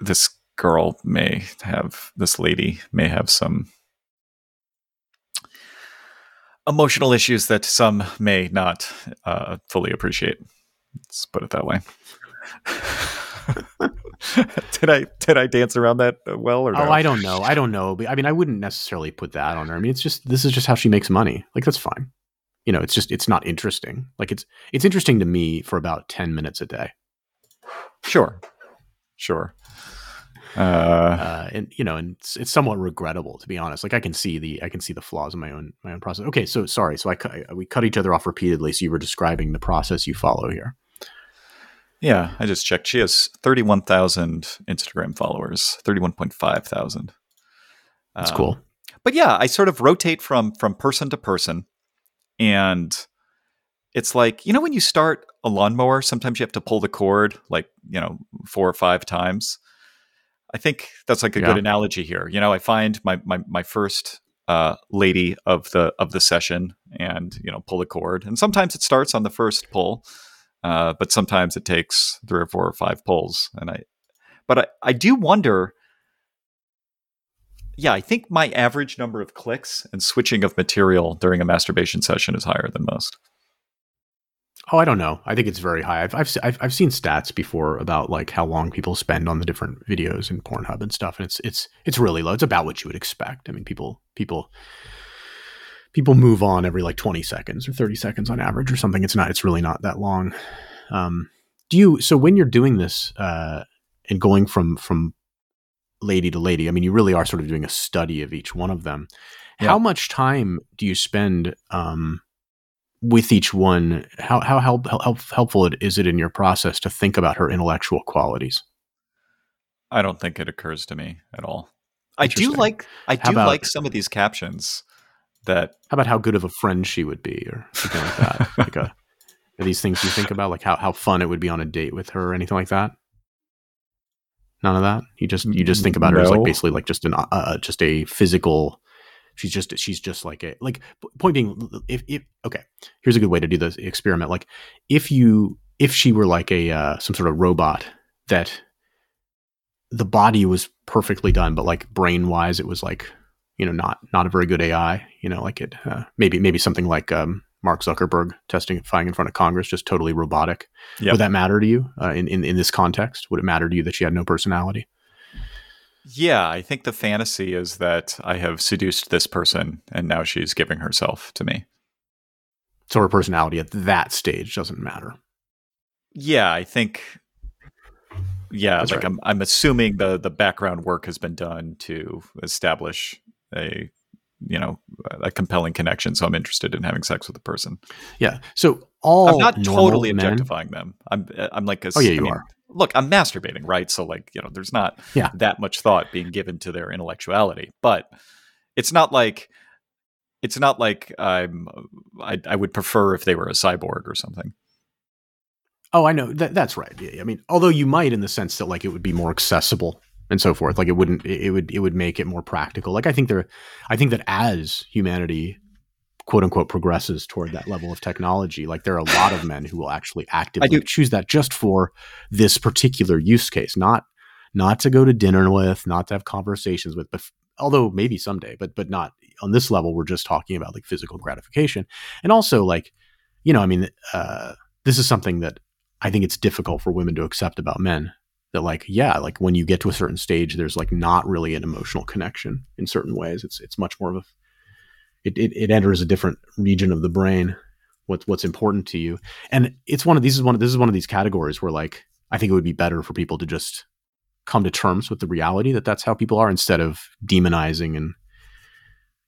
this girl may have, this lady may have some emotional issues that some may not uh, fully appreciate. Let's put it that way. [LAUGHS] [LAUGHS] did I did I dance around that uh, well or oh, no? Oh, I don't know. I don't know. But I mean, I wouldn't necessarily put that on her. I mean, it's just this is just how she makes money. Like that's fine. You know, it's just it's not interesting. Like it's it's interesting to me for about 10 minutes a day. Sure, sure. Uh, uh, and you know, and it's, it's somewhat regrettable to be honest. Like I can see the I can see the flaws in my own my own process. Okay, so sorry. So I cu- we cut each other off repeatedly. So you were describing the process you follow here. yeah, I just checked. She has thirty one thousand Instagram followers, thirty one point five thousand. That's Um, cool. but yeah, I sort of rotate from from person to person, and it's like you know when you start a lawnmower, sometimes you have to pull the cord like you know four or five times. I think that's like a Yeah. good analogy here. You know, I find my my my first uh, lady of the of the session, and you know pull the cord, and sometimes it starts on the first pull, uh, but sometimes it takes three or four or five pulls, and I. But I, I do wonder yeah, I think my average number of clicks and switching of material during a masturbation session is higher than most. Oh, I don't know. I think it's very high. I've, I've I've I've seen stats before about like how long people spend on the different videos in Pornhub and stuff, and it's it's it's really low. It's about what you would expect. I mean, people people people move on every like twenty seconds or thirty seconds on average or something. It's not. It's really not that long. Um, do you? So when you're doing this uh, and going from from lady to lady, I mean, you really are sort of doing a study of each one of them. Yeah. How much time do you spend? Um, with each one, how how help, help, helpful it- is it in your process to think about her intellectual qualities? I don't think it occurs to me at all. I do like I How do about- like some of these captions that How about how good of a friend she would be, or something like that? [LAUGHS] like a, are these things you think about, like how, how fun it would be on a date with her, or anything like that? None of that. You just you just think about her as like basically like just an uh, uh, just a physical. She's just she's just like a like point being if if okay here's a good way to do this experiment. Like if you if she were like a uh, some sort of robot that the body was perfectly done but like brain wise it was like you know not not a very good AI you know like it uh, maybe maybe something like um, Mark Zuckerberg testifying in front of Congress just totally robotic Yep. would that matter to you uh, in, in in this context? Would it matter to you that she had no personality yeah, I think the fantasy is that I have seduced this person and now she's giving herself to me. so her personality at that stage doesn't matter Yeah, I think yeah, That's like right. I'm I'm assuming the the background work has been done to establish a you know a compelling connection so I'm interested in having sex with the person. yeah so all I'm not totally men- objectifying them. I'm I'm like a, Oh, yeah, I you mean, are. Look, I'm masturbating, right? So like, you know, there's not Yeah. that much thought being given to their intellectuality, but it's not like it's not like I'm I, I would prefer if they were a cyborg or something. Oh, I know that that's right. Yeah, I mean, although you might in the sense that like it would be more accessible and so forth. Like it wouldn't it would it would make it more practical. Like I think there I think that as humanity quote unquote progresses toward that level of technology, like there are a lot of men who will actually actively choose that just for this particular use case, not not to go to dinner with, not to have conversations with, but although maybe someday, but but not on this level. We're just talking about like physical gratification, and also like you know, I mean, uh, this is something that I think it's difficult for women to accept about men. That like, yeah, like when you get to a certain stage, there's like not really an emotional connection in certain ways. It's it's much more of a it, it, it enters a different region of the brain. What's what's important to you, and it's one of these is one of this is one of these categories where like I think it would be better for people to just come to terms with the reality that that's how people are instead of demonizing and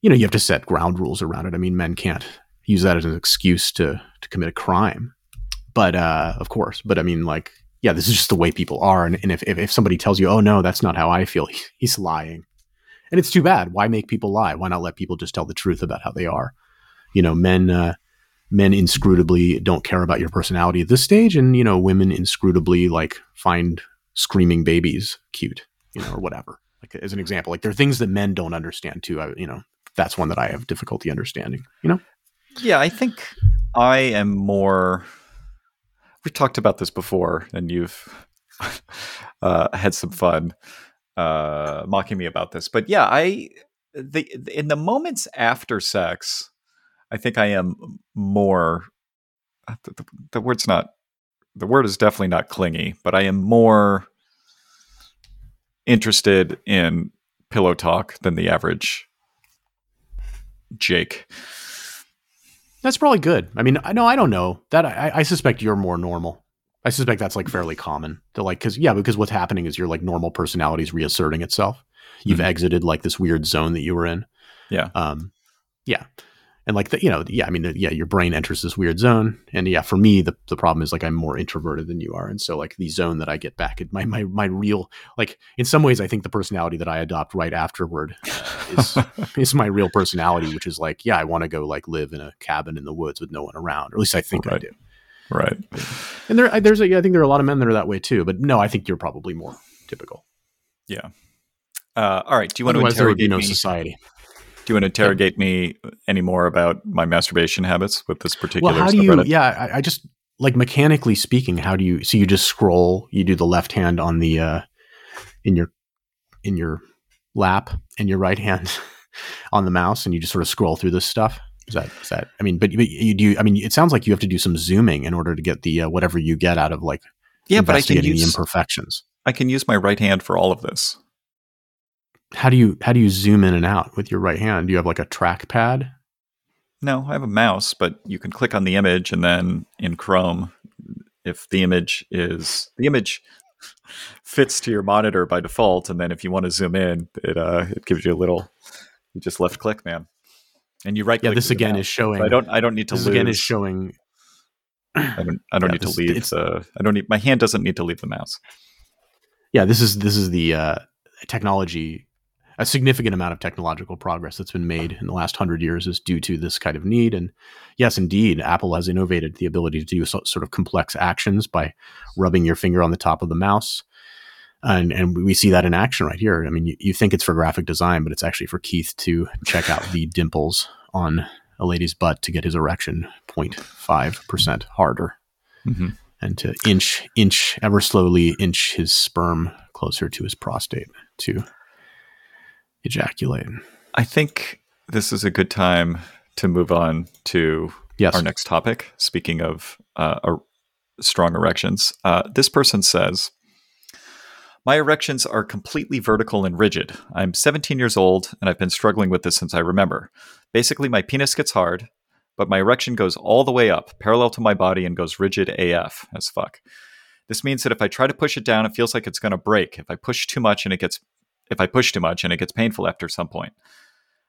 you know you have to set ground rules around it. I mean, men can't use that as an excuse to to commit a crime but uh, of course, but I mean, like, yeah, this is just the way people are. And, and if, if, if somebody tells you, oh, no, that's not how I feel, [LAUGHS] he's lying. And it's too bad. Why make people lie? Why not let people just tell the truth about how they are? You know, men, uh, men inscrutably don't care about your personality at this stage. And, you know, women inscrutably like find screaming babies cute, you know, or whatever. Like as an example, like there are things that men don't understand too. I, you know, that's one that I have difficulty understanding, you know? Yeah, I think I am more we've talked about this before, and you've [LAUGHS] uh, had some fun uh, mocking me about this. But yeah, I the in the moments after sex, I think I am more. Uh, the, the, the word's not. The word is definitely not clingy, but I am more interested in pillow talk than the average Jake. That's probably good. I mean, I know I don't know that. I, I suspect you're more normal. I suspect that's like fairly common to like because yeah, because what's happening is your like normal personality is reasserting itself. You've mm-hmm. exited like this weird zone that you were in. Yeah. Um. Yeah and like the, you know yeah i mean yeah your brain enters this weird zone and yeah for me the, the problem is like i'm more introverted than you are and so like the zone that i get back at my my, my real like in some ways i think the personality that i adopt right afterward is [LAUGHS] is my real personality which is like yeah i want to go like live in a cabin in the woods with no one around or at least i think right. i do right and there there's a, i think there are a lot of men that are that way too but no i think you're probably more typical yeah uh, all right do you want Otherwise, to interrogate there would be no me? society do you want to interrogate me any more about my masturbation habits with this particular? Well, how do you? Yeah, I, I, just like mechanically speaking, how do you? So you just scroll. You do the left hand on the uh, in your in your lap, and your right hand [LAUGHS] on the mouse, and you just sort of scroll through this stuff. Is that is that? I mean, but, but you do. I mean, it sounds like you have to do some zooming in order to get the uh, whatever you get out of like yeah, but I can use imperfections. I can use my right hand for all of this how do you how do you zoom in and out with your right hand? Do you have like a trackpad? No, I have a mouse, but you can click on the image and then in Chrome, if the image is the image [LAUGHS] fits to your monitor by default, and then if you want to zoom in, it uh it gives you a little you just left click, man. And you right Yeah, this again is showing so I don't I don't need to this lose. again is showing [CLEARS THROAT] I don't I don't yeah, need this, to leave the I don't need my hand doesn't need to leave the mouse. Yeah, this is this is the uh technology a significant amount of technological progress that's been made in the last hundred years is due to this kind of need. And yes, indeed, Apple has innovated the ability to do so, sort of complex actions by rubbing your finger on the top of the mouse. And, and we see that in action right here. I mean, you, you think it's for graphic design, but it's actually for Keith to check out the [LAUGHS] dimples on a lady's butt to get his erection 0.5% harder. Mm-hmm. And to inch, inch ever slowly, inch his sperm closer to his prostate to ejaculate. I think this is a good time to move on to yes. our next topic. Speaking of uh, strong erections, uh, this person says, My erections are completely vertical and rigid. I'm 17 years old and I've been struggling with this since I remember. Basically, my penis gets hard, but my erection goes all the way up, parallel to my body, and goes rigid AF as fuck. This means that if I try to push it down, it feels like it's going to break. If I push too much and it gets if I push too much and it gets painful after some point.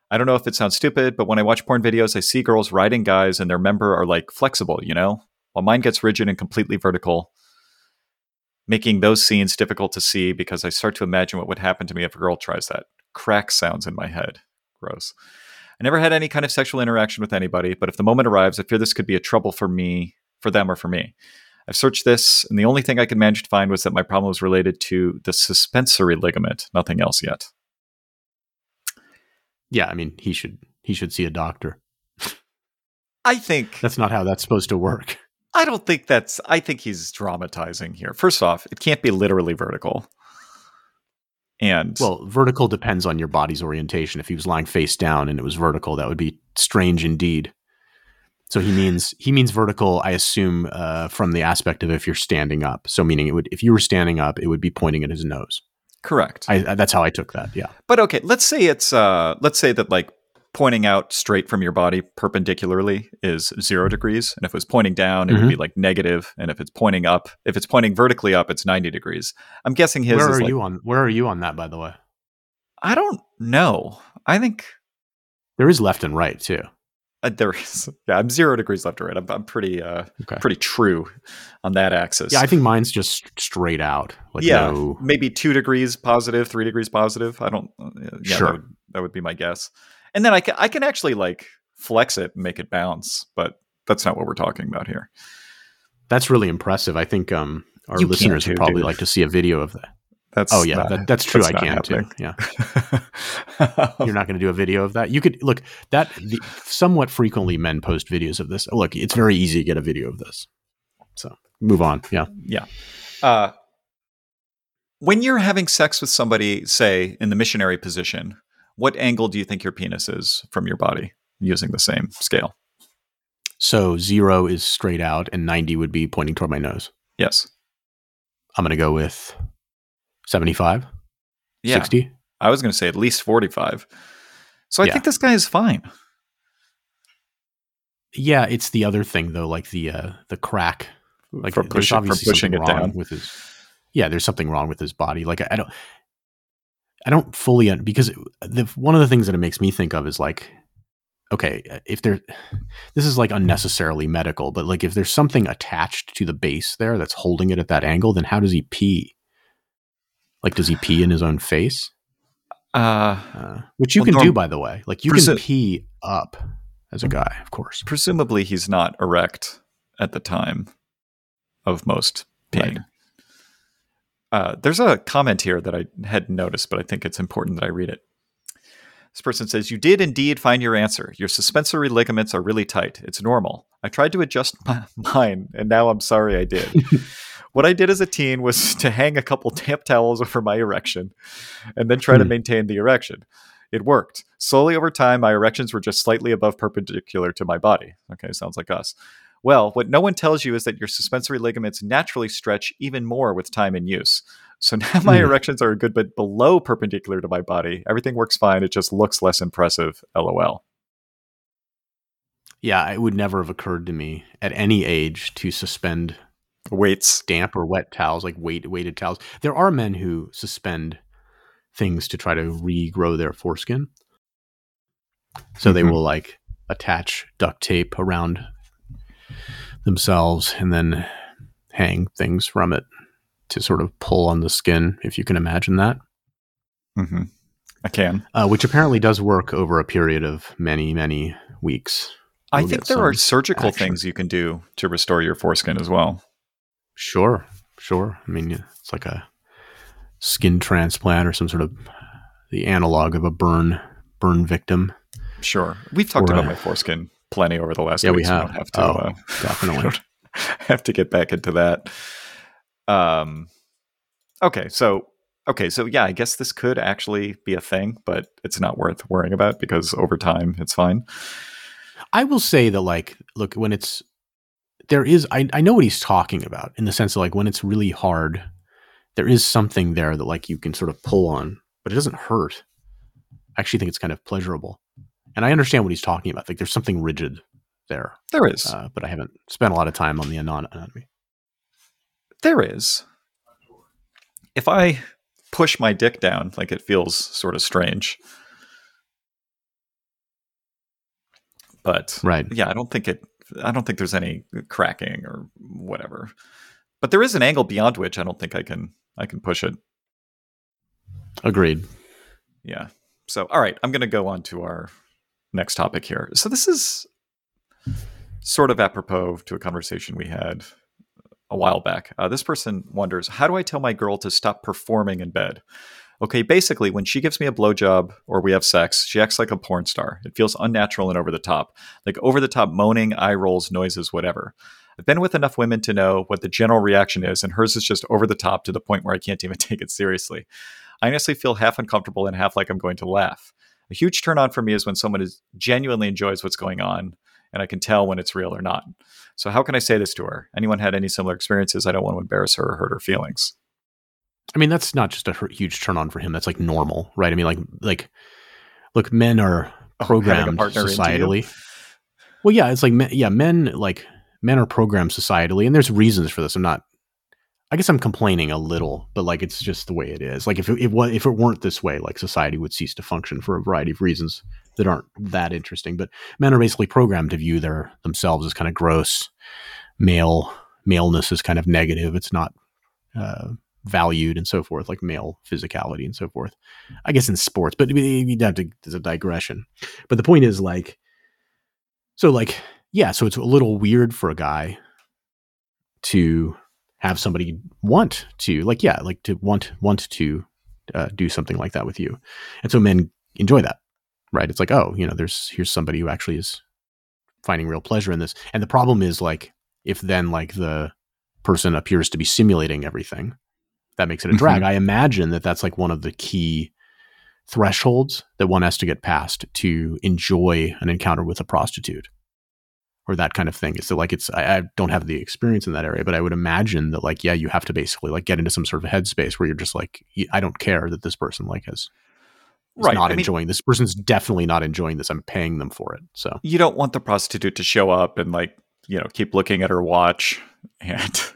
I don't know if it sounds stupid, but when I watch porn videos, I see girls riding guys and their member are like flexible, you know? While mine gets rigid and completely vertical, making those scenes difficult to see because I start to imagine what would happen to me if a girl tries that. Crack sounds in my head. Gross. I never had any kind of sexual interaction with anybody, but if the moment arrives, I fear this could be a trouble for me, for them, or for me. I've searched this, and the only thing I could manage to find was that my problem was related to the suspensory ligament, nothing else yet. Yeah, I mean, he should he should see a doctor. I think That's not how that's supposed to work. I don't think that's I think he's dramatizing here. First off, it can't be literally vertical. And Well, vertical depends on your body's orientation. If he was lying face down and it was vertical, that would be strange indeed. So he means he means vertical. I assume uh, from the aspect of if you're standing up. So meaning it would if you were standing up, it would be pointing at his nose. correct. I, that's how I took that. Yeah. But okay, let's say it's uh let's say that like pointing out straight from your body perpendicularly is zero degrees. And if it was pointing down, it would be like negative. And if it's pointing up, if it's pointing vertically up, it's 90 degrees. I'm guessing his where is are like, you on? Where are you on that? By the way, I don't know. I think there is left and right too. uh, there is [LAUGHS] yeah, I'm zero degrees left or right. I'm, I'm pretty uh Okay. pretty true on that axis. Yeah, I think mine's just straight out. Like yeah, no, maybe two degrees positive, three degrees positive. I don't. uh, Yeah, Sure. that would, that would be my guess. And then I can I can actually like flex it and make it bounce, but that's not what we're talking about here. that's really impressive. I think um, our You listeners would probably dude. like to see a video of that. That's Oh yeah, not- that, that's true. that's I not can too. Yeah, [LAUGHS] you're not going to do a video of that. You could look that the, somewhat frequently men post videos of this. Oh, look, it's very easy to get a video of this. So move on. Yeah. yeah. Uh, when you're having sex with somebody, say in the missionary position, what angle do you think your penis is from your body using the same scale? So zero is straight out, and ninety would be pointing toward my nose. Yes. I'm going to go with 75, Yeah. 60. I was going to say at least 45. So I Yeah. think this guy is fine. Yeah, it's the other thing though, like the uh, the crack. Like for there's pushing, obviously pushing something it wrong down. with his. Yeah, there's something wrong with his body. Like I, I don't, I don't fully un- because the one of the things that it makes me think of is like, okay, if there, [SIGHS] this is like unnecessarily medical, but like if there's something attached to the base there that's holding it at that angle, then how does he pee? Like, does he pee in his own face? Uh, Uh, which you Well, can do, by the way. Like you Presu- can pee up as a guy, of course. presumably he's not erect at the time of most peeing. Right. Uh, there's a comment here that I hadn't noticed, but I think it's important that I read it. This person says, You did indeed find your answer. Your suspensory ligaments are really tight. It's normal. I tried to adjust [LAUGHS] my, mine, and now I'm sorry I did. [LAUGHS] what I did as a teen was [LAUGHS] to hang a couple damp towels over my erection and then try to Hmm. maintain the erection. It worked. Slowly over time, my erections were just slightly above perpendicular to my body. Okay, sounds like us. Well, what no one tells you is that your suspensory ligaments naturally stretch even more with time and use. So [LAUGHS] now my Hmm. erections are a good bit below perpendicular to my body. Everything works fine. It just looks less impressive. LOL. Yeah, it would never have occurred to me at any age to suspend Weights. damp or wet towels, like weight weighted towels. There are men who suspend things to try to regrow their foreskin. So they Mhm. will like attach duct tape around themselves and then hang things from it to sort of pull on the skin, if you can imagine that. hmm I can. Uh, which apparently does work over a period of many, many weeks. I You'll think there are surgical action. things you can do to restore your foreskin as well. Sure, sure. I mean, it's like a skin transplant or some sort of the analog of a burn burn victim. Sure. We've talked Or, about uh, my foreskin plenty over the last Yeah, we week, so have. don't have to, Oh, uh, [LAUGHS] definitely. don't have to get back into that. Um, okay, so okay, so yeah, I guess this could actually be a thing, but it's not worth worrying about because over time it's fine. I will say that, like, look, when it's there is, I, I know what he's talking about in the sense of like when it's really hard, there is something there that like you can sort of pull on, but it doesn't hurt. I actually think it's kind of pleasurable, and I understand what he's talking about. Like, there's something rigid there, There is, uh, but I haven't spent a lot of time on the anon- anatomy. there is. If I push my dick down, like it feels sort of strange, but Right. yeah, I don't think it. I don't think there's any cracking or whatever. But there is an angle beyond which I don't think I can. I can push it. Agreed. Yeah. So, all right, I'm going to go on to our next topic here. So, this is sort of apropos to a conversation we had a while back. Uh, this person wonders, how do I tell my girl to stop performing in bed? Okay, basically, when she gives me a blowjob or we have sex, she acts like a porn star. It feels unnatural and over the top, like over the top moaning, eye rolls, noises, whatever. I've been with enough women to know what the general reaction is, and hers is just over the top to the point where I can't even [LAUGHS] take it seriously. I honestly feel half uncomfortable and half like I'm going to laugh. A huge turn on for me is when someone is genuinely enjoys what's going on, and I can tell when it's real or not. So, how can I say this to her? Anyone had any similar experiences? I don't want to embarrass her or hurt her feelings. I mean, that's not just a huge turn on for him. That's like normal, right? I mean, like, like, look, men are oh, programmed oh, societally. Well, yeah, it's like, yeah, men like men are programmed societally, and there's reasons for this. I'm not. I guess I'm complaining a little, but like it's just the way it is. Like if it, if, if it weren't this way, like society would cease to function for a variety of reasons that aren't that interesting. But men are basically programmed to view their themselves as kind of gross. Male maleness is kind of negative. It's not uh, valued and so forth, like male physicality and so forth. I guess in sports, but you'd have to. There's a digression. But the point is like, so like yeah, so it's a little weird for a guy to have somebody want to like yeah, like to want want to uh, do something like that with you, and so men enjoy that, right? It's like oh, you know, there's here's somebody who actually is finding real pleasure in this, and the problem is like if then like the person appears to be simulating everything, that makes it a drag. Mm-hmm. I imagine that that's like one of the key thresholds that one has to get past to enjoy an encounter with a prostitute or that kind of thing. So like it's I, I, don't have the experience in that area, but I would imagine that like yeah, you have to basically like get into some sort of headspace where you're just like I don't care that this person like has right. not I enjoying mean, this person's definitely not enjoying this. I'm paying them for it. So you don't want the prostitute to show up and like you know keep looking at her watch and. [LAUGHS]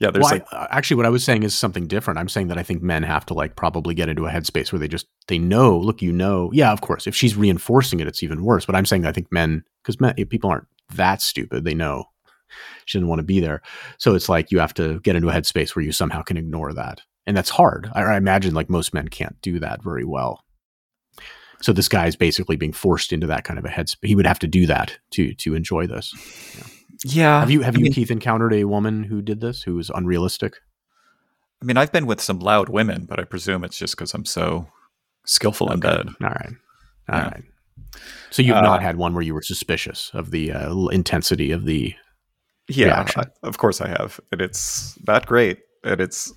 yeah, there's well, like I, actually what I was saying is something different. I'm saying that I think men have to like probably get into a headspace where they just they know, look, you know, yeah, of course. If she's reinforcing it, it's even worse. But I'm saying I think men because men people aren't that stupid. They know she didn't want to be there. So it's like you have to get into a headspace where you somehow can ignore that. And that's hard. I, I imagine like most men can't do that very well. So this guy is basically being forced into that kind of a headspace. He would have to do that to to enjoy this. Yeah. yeah have you have I you mean, Keith encountered a woman who did this who was unrealistic? I mean, I've been with some loud women, but I presume it's just because I'm so skillful okay. in bed. All right. all yeah. right. So you've uh, not had one where you were suspicious of the uh, intensity of the yeah, I, of course I have, and it's not great, and it's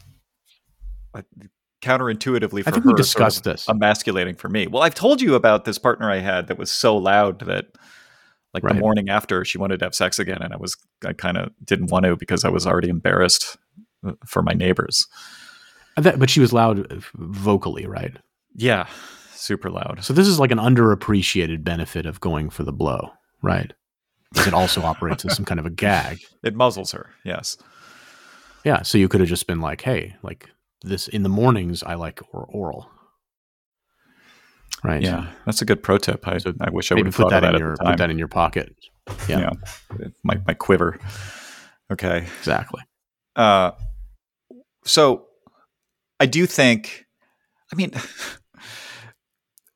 counterintuitively for I think her, we discussed sort of this emasculating for me. Well, I've told you about this partner I had that was so loud that like right. the morning after she wanted to have sex again, and I was I kind of didn't want to because I was already embarrassed uh, for my neighbors. That, but she was loud vocally, right? Yeah, super loud. So this is like an underappreciated benefit of going for the blow, right? Because it also operates as some kind of a [LAUGHS] gag. It muzzles her, yes. Yeah, so you could have just been like, "Hey, like this in the mornings, I like or oral." Right. Yeah, that's a good pro tip. I, so I wish I would have put that, in that your put that in your pocket. Yeah, yeah my my quiver. Okay, exactly. Uh, so I do think. I mean, [LAUGHS]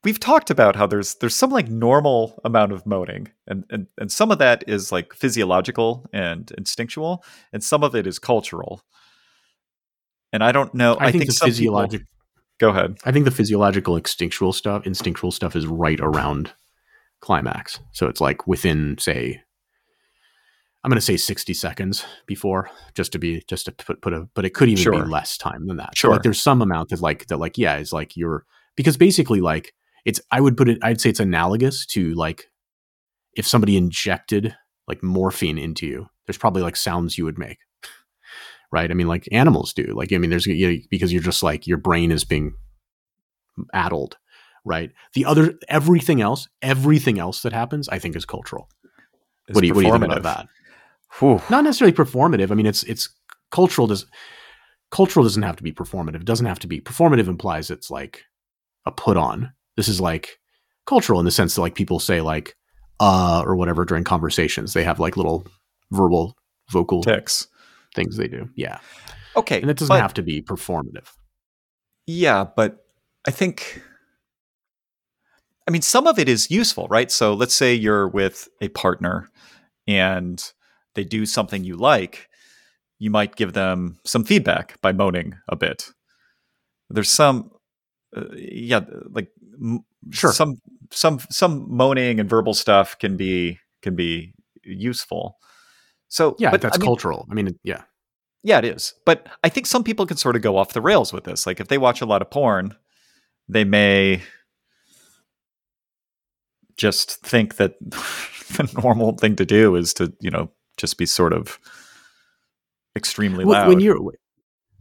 we've talked about how there's there's some like normal amount of moaning and, and and some of that is like physiological and instinctual and some of it is cultural. And i don't know i, I think, think the physiological go ahead. I think the physiological instinctual stuff instinctual stuff is right around climax. So it's like within say i'm going to say 60 seconds before just to be just to put put a but it could even sure. be less time than that. Sure so like there's some amount that like that like yeah is like you're because basically like it's I would put it I'd say it's analogous to like if somebody injected like morphine into you, there's probably like sounds you would make. [LAUGHS] Right? I mean like animals do. Like I mean there's you know, because you're just like your brain is being addled, right? The other everything else, everything else that happens I think is cultural. what do you what do you think about that? Whew. Not necessarily performative. I mean it's it's cultural does cultural doesn't have to be performative. It doesn't have to be performative implies it's like a put on this is like cultural in the sense that like people say like uh or whatever during conversations. They have like little verbal vocal ticks things they do. Yeah. Okay. And it doesn't but, have to be performative. Yeah, but I think I mean some of it is useful, right? So let's say you're with a partner and they do something you like you might give them some feedback by moaning a bit. There's some, uh, yeah, like Sure. some some some moaning and verbal stuff can be can be useful. So Yeah, but, that's I mean, cultural. I mean, yeah. yeah, it is. But I think some people can sort of go off the rails with this. Like if they watch a lot of porn, they may just think that [LAUGHS] the normal thing to do is to, you know, just be sort of extremely loud. When you're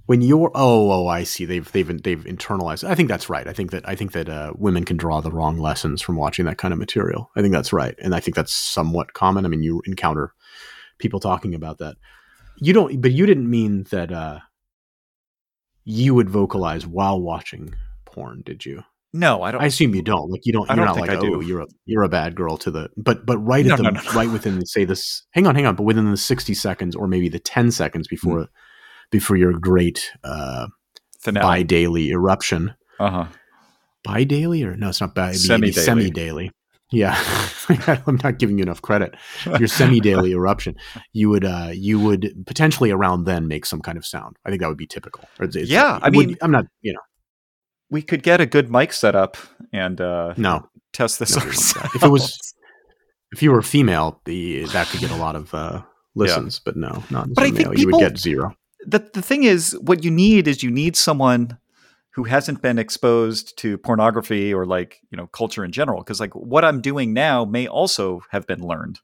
when you're oh oh I see they've they've they've internalized. I think that's right. I think that I think that uh, women can draw the wrong lessons from watching that kind of material. I think that's right, and I think that's somewhat common. I mean, you encounter people talking about that. You don't, but you didn't mean that uh, you would vocalize while watching porn, did you? no, I don't. I assume you don't. Like you don't. I You're don't not think like, I do. oh, you're a you're a bad girl to the. But but right No, at the no, no, right within say this. Hang on, hang on. But within the sixty seconds or maybe the ten seconds before Hmm. Before your great uh, bi daily eruption. Uh huh. Bi daily or no, it's not bi. Semi-daily. Semi daily. Yeah, [LAUGHS] I'm not giving you enough credit. Your semi daily [LAUGHS] eruption, you would uh, you would potentially around then make some kind of sound. I think that would be typical. It's- it's- Yeah, I it would- mean- I'm not. You know, We could get a good mic set up and uh, no. test this No, ourselves. If it was- [LAUGHS] if you were female, the that could get a lot of uh, listens, but no, not But a I think male. you would get zero. The the thing is, what you need is you need someone who hasn't been exposed to pornography or like you know culture in general. Because like what I'm doing now may also have been learned.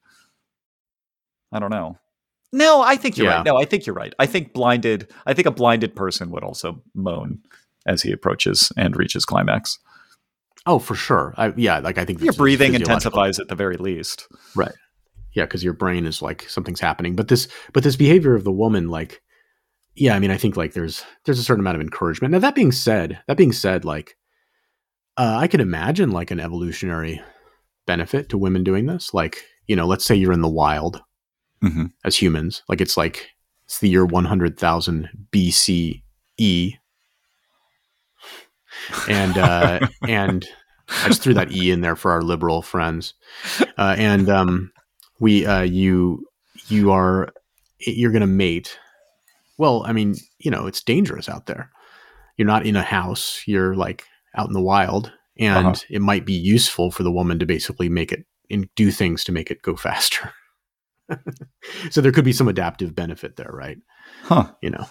I don't know. No, I think you're Yeah. right. No, I think you're right. I think blinded. I think a blinded person would also moan as he approaches and reaches climax. Oh, for sure. I, yeah, like I think Your breathing intensifies at the very least. Right yeah, because your brain is like something's happening. But this, but this behavior of the woman, like, yeah, I mean, I think like there's there's a certain amount of encouragement. Now that being said, that being said, like, uh, I can imagine like an evolutionary benefit to women doing this. Like, you know, let's say you're in the wild hmm as humans. Like it's like it's the year 100,000 BCE. And uh [LAUGHS] and I just threw that E in there for our liberal friends. Uh and um we uh you you are you're going to mate. Well, I mean, you know, it's dangerous out there. You're not in a house, you're like out in the wild and Uh-huh. it might be useful for the woman to basically make it and do things to make it go [LAUGHS] faster. so there could be some adaptive benefit there, right? Huh. You know,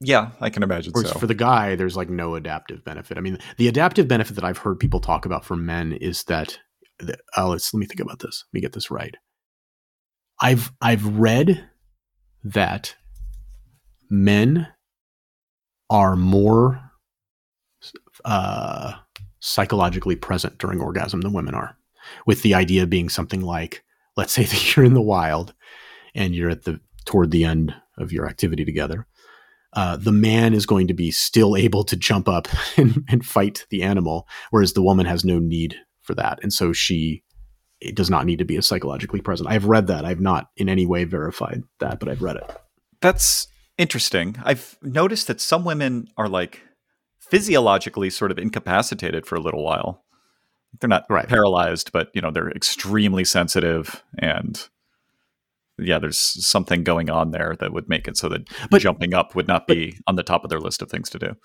Yeah, I can imagine whereas so. for the guy, there's like no adaptive benefit. I mean, the adaptive benefit that I've heard people talk about for men is that. that oh, let's let me think about this. Let me get this right. I've I've read that men are more uh, psychologically present during orgasm than women are, with the idea being something like, let's say [LAUGHS] that you're in the wild and you're at the toward the end of your activity together. Uh, the man is going to be still able to jump up [LAUGHS] and, and fight the animal, whereas the woman has no need for that, and so she it does not need to be as psychologically present. I've read that. I've not in any way verified that, but I've read it. That's interesting. I've noticed that some women are like physiologically sort of incapacitated for a little while. They're not Right. paralyzed, but you know, they're extremely sensitive and yeah, there's something going on there that would make it so that But- jumping up would not be on the top of their list of things to do.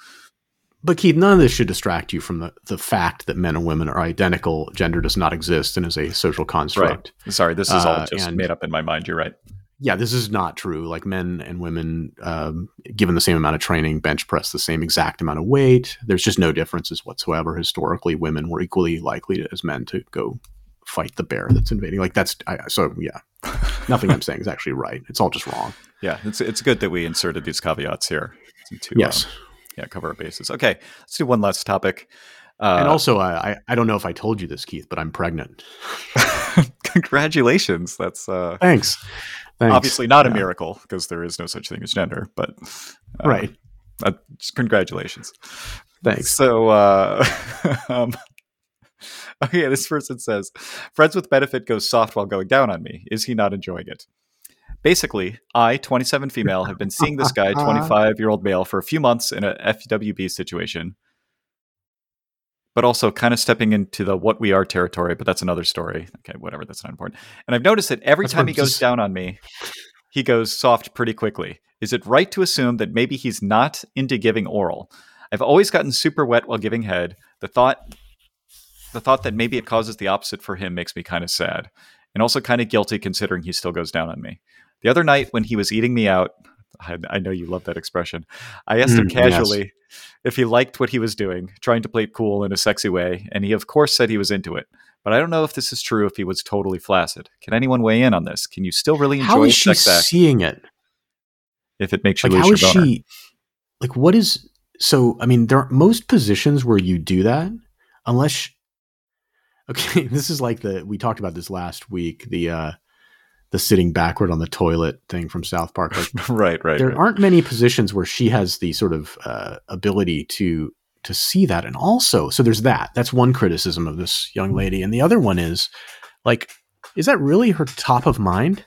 But Keith, none of this should distract you from the, the fact that men and women are identical. Gender does not exist and is a social construct. Sorry, this is all Uh, just and- made up in my mind. You're right. Yeah, this is not true. Like men and women, um, given the same amount of training, bench press the same exact amount of weight. There's just no differences whatsoever. Historically, women were equally likely to, as men to go fight the bear that's invading. Like that's I, so yeah. [LAUGHS] Nothing I'm saying is actually right. It's all just wrong. Yeah, it's it's good that we inserted these caveats here to yes. um, yeah cover our bases. Okay, let's do one last topic. Uh, and also, I I don't know if I told you this, Keith, but I'm pregnant. [LAUGHS] congratulations. That's uh, Thanks. Thanks. obviously not a miracle because there is no such thing as gender, but uh, Right. uh, congratulations. Thanks. So, uh, [LAUGHS] um, okay, this person says, "Friends with benefit goes soft while going down on me. Is he not enjoying it?" Basically, I, 27 female, have been seeing this guy, [LAUGHS] 25 year old male, for a few months in a FWB situation, but also kind of stepping into the what we are territory. But that's another story. Okay, whatever. That's not important. And I've noticed that every That's time he goes just- down on me, he goes soft pretty quickly. Is it right to assume that maybe he's not into giving oral? I've always gotten super wet while giving head. The thought the thought that maybe it causes the opposite for him makes me kind of sad and also kind of guilty considering he still goes down on me. The other night when he was eating me out, [LAUGHS] I, I know you love that expression. I asked him Mm, yes. casually if he liked what he was doing, trying to play cool in a sexy way, and he of course said he was into it. But I don't know if this is true if he was totally flaccid. Can anyone weigh in on this? Can you still really enjoy How a is she sex seeing it? if it makes you Like, how lose is your boner? she? Like, what is? So, I mean, there are most positions where you do that, unless. Okay, [LAUGHS] this is like the we talked about this last week. The uh the sitting backward on the toilet thing from South Park. Like, [LAUGHS] right, right. there right. aren't many positions where she has the sort of uh, ability to to see that and also so there's that that's one criticism of this young lady and the other one is like is that really her top of mind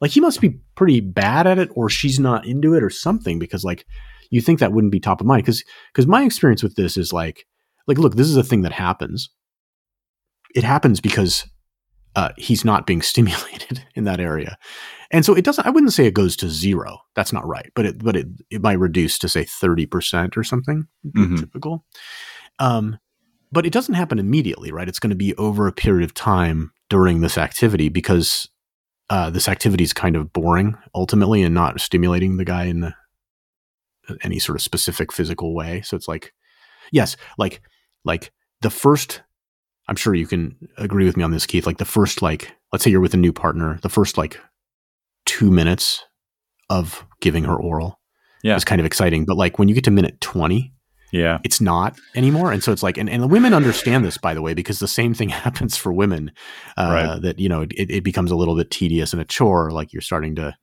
like he must be pretty bad at it or she's not into it or something because like you think that wouldn't be top of mind because because my experience with this is like like look this is a thing that happens it happens because uh, he's not being [LAUGHS] stimulated in that area. And so it doesn't i wouldn't say it goes to zero. That's not right. But it but it, it might reduce to say 30% or something Mhm. typical. Um but it doesn't happen immediately right? It's going to be over a period of time during this activity because uh, this activity is kind of boring ultimately and not stimulating the guy in the, any sort of specific physical way. So it's like yes like like the first i'm sure you can agree with me on this keith like the first like let's say you're with a new partner the first like two minutes of giving her oral Yeah. is kind of exciting but like when you get to minute 20 Yeah. it's not anymore and so it's like and, and the women understand this by the way because the same thing [LAUGHS] happens for women uh, Right. that you know it, it becomes a little bit tedious and a chore like you're starting to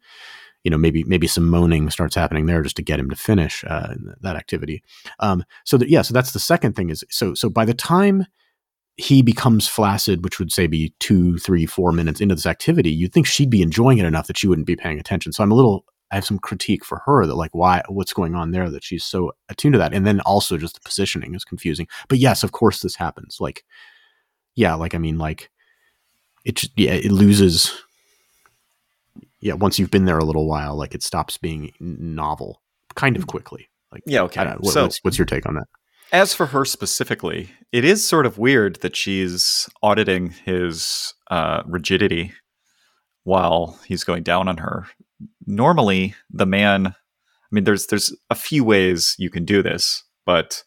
you know maybe maybe some moaning starts happening there just to get him to finish uh, that activity um, so that yeah so that's the second thing is so so by the time he becomes flaccid which would say be two three four minutes into this activity you'd think she'd be enjoying it enough that she wouldn't be paying attention. So i'm a little i have some critique for her that like why what's going on there that she's so attuned to that. And then also just the positioning is confusing. But yes of course this happens. Like yeah like i mean like it just, yeah it loses yeah once you've been there a little while like it stops being novel kind of mm. quickly. Like Yeah, okay. what, so what's, what's your take on that as for her specifically, it is sort of weird that she's auditing his uh, rigidity while he's going down on her. Normally, the man, I mean, there's there's a few ways you can do this, but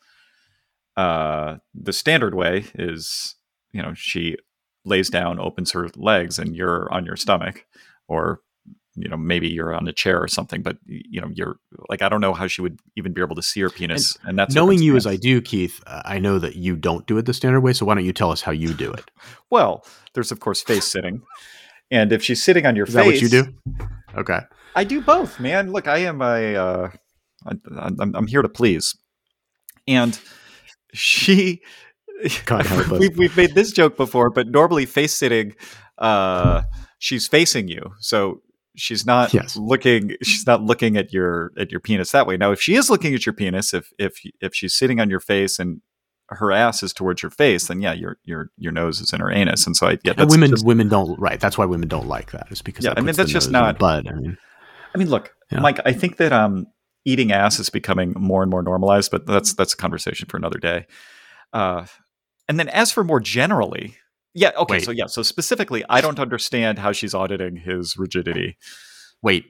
uh, the standard way is, you know, she lays down, opens her legs, and you're on your stomach, or you know, maybe you're on a chair or something. But you know, you're like, I don't know how she would even be able to see her penis, and, that's knowing you as i do keith uh, i know that you don't do it the standard way so why don't you tell us how you do it [LAUGHS] Well, there's of course face sitting, and if she's sitting on your is face, that what you do okay I do both, man. Look, I am a, uh, I, I'm, I'm here to please, and she. God help us. we've, we've made this joke before, but normally face sitting, uh, she's facing you, so she's not Yes. looking. She's not looking at your at your penis that way. Now, if she is looking at your penis, if if if she's sitting on your face and her ass is towards your face, then yeah, your your your nose is in her anus, and so I yeah, And women just- women don't right that's why women don't like that is because Yeah, I mean, that's just nose in the not- But i mean I mean, look, Yeah. Mike. I think that um, eating ass is becoming more and more normalized, but that's that's a conversation for another day. Uh, and then, as for more generally, yeah, okay, Wait. so yeah, so specifically, I don't understand how she's auditing his rigidity. wait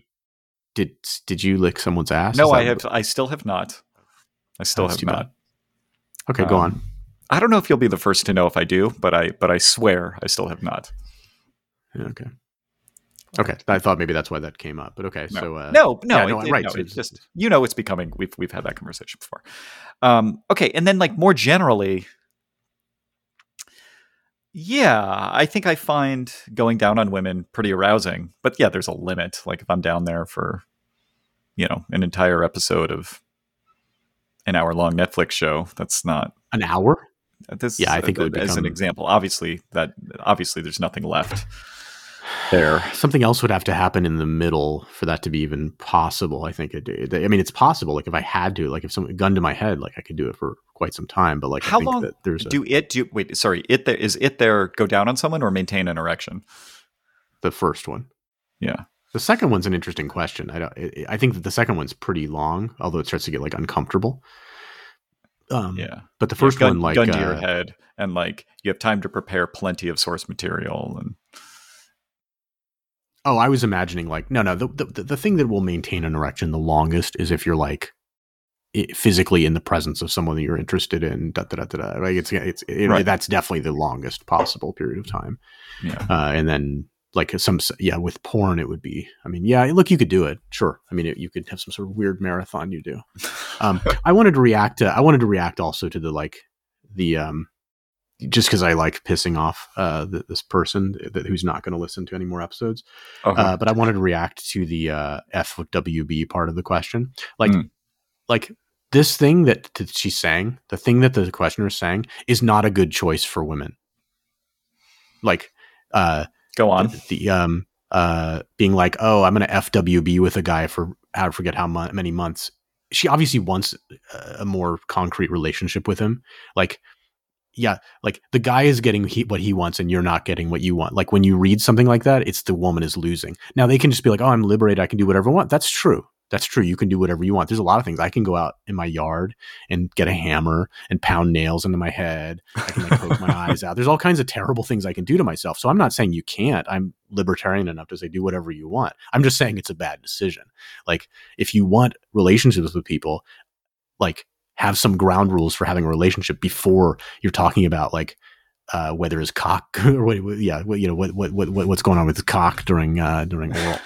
did did you lick someone's ass No, I have, I still have not. I still That's have not. bad. okay go um, on I don't know if you'll be the first to know if I do, but I, but I swear I still have not. Okay okay i thought maybe that's why that came up but okay No. so uh no, no, yeah, no, it- right, no, so it's it's- just you know it's becoming. We've we've had that conversation before. Um, okay, and then like more generally, yeah, I think I find going down on women pretty arousing. But yeah, there's a limit. Like if I'm down there for, you know, an entire episode of an hour long Netflix show, that's not. an hour This, Yeah, I think it would as an example. Obviously, that obviously there's nothing left there. something else would have to happen in the middle for that to be even possible. I think it. it- I mean, it's possible. Like if I had to, like if some gun to my head, like I could do it for quite some time. But like, How long that there's a, Do it? Do wait? Sorry, it there is it there? Go down on someone or maintain an erection? the first one. Yeah. The second one's an interesting question. I don't. I think that the second one's pretty long, although it starts to get like uncomfortable. Um, yeah, but the first gun, one, like, gun to uh, your head, and like you have time to prepare plenty of source material, and oh, I was imagining like, no, no, the, the the thing that will maintain an erection the longest is if you're like physically in the presence of someone that you're interested in. Da, da, da, da, da. Like it's it's it, Right. that's definitely the longest possible period of time. yeah, uh, and then like some yeah with porn it would be i mean yeah look you could do it sure i mean it, you could have some sort of weird marathon you do um [LAUGHS] i wanted to react to i wanted to react also to the like the um just because i like pissing off uh th- this person that, who's not going to listen to any more episodes Okay. uh, but i wanted to react to the uh fwb part of the question like Mm. like this thing that, that she's saying the thing that the questioner is saying is not a good choice for women. Like uh Go on. the, the, um uh being like oh i'm gonna fwb with a guy for i forget how mon- many months. She obviously wants a more concrete relationship with him. Like yeah like the guy is getting he, what he wants and you're not getting what you want. Like when you read something like that it's the woman is losing. Now they can just be like oh i'm liberated i can do whatever i want. That's true that's true you can do whatever you want there's a lot of things i can go out in my yard and get a hammer and pound nails into my head I can like poke my [LAUGHS] eyes out. There's all kinds of terrible things I can do to myself. So I'm not saying you can't. I'm libertarian enough to say do whatever you want. I'm just saying it's a bad decision. Like if you want relationships with people, like have some ground rules for having a relationship before you're talking about like uh, whether his cock [LAUGHS] or yeah, what, you know what, what what what- what's going on with his cock during uh, during oral.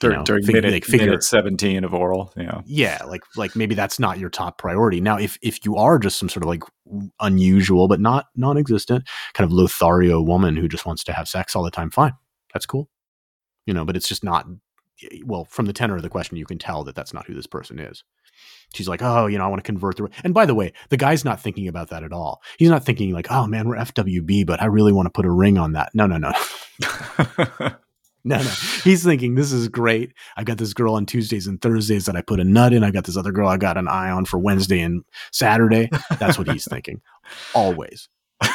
Dur- know, during fig- minute, like, figure- minute 17 of oral. Yeah. yeah like like maybe that's not your top priority. Now if if you are just some sort of like unusual but not non-existent kind of lothario woman who just wants to have sex all the time fine. That's cool. You know but it's just not well from the tenor of the question you can tell that that's not who this person is. She's like oh you know i want to convert the and by the way the guy's not thinking about that at all. He's not thinking like oh man we're fwb but i really want to put a ring on that. No no no [LAUGHS] [LAUGHS] no, no. He's thinking this is great. I got this girl on Tuesdays and Thursdays that I put a nut in. I got this other girl I got an eye on for Wednesday and Saturday. That's what he's [LAUGHS] thinking, always. [LAUGHS]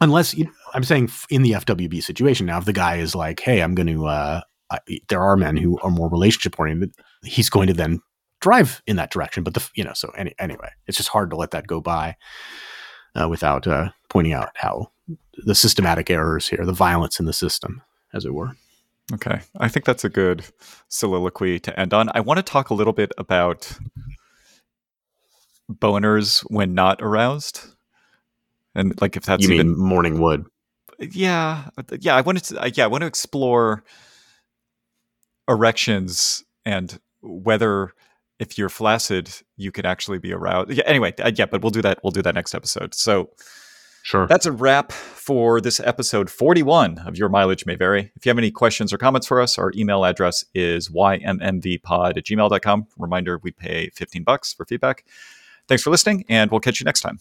Unless you, I'm saying in the FWB situation now, if the guy is like, "Hey, I'm going to," uh, I, there are men who are more relationship oriented. He's going to then drive in that direction. But the you know, so any, anyway, it's just hard to let that go by uh, without uh, pointing out how the systematic errors here, the violence in the system, as it were. Okay. I think that's a good soliloquy to end on. I want to talk a little bit about boners when not aroused. And like if that's you mean even morning wood? yeah, yeah, I wanted to yeah, I want to explore erections and whether if you're flaccid you could actually be aroused. Yeah, anyway, uh, yeah, but we'll do that we'll do that next episode. So Sure. that's a wrap for this episode 41 of Your Mileage May Vary. If you have any questions or comments for us, our email address is ymmvpod at gmail.com. Reminder, we pay 15 bucks for feedback. Thanks for listening, and we'll catch you next time.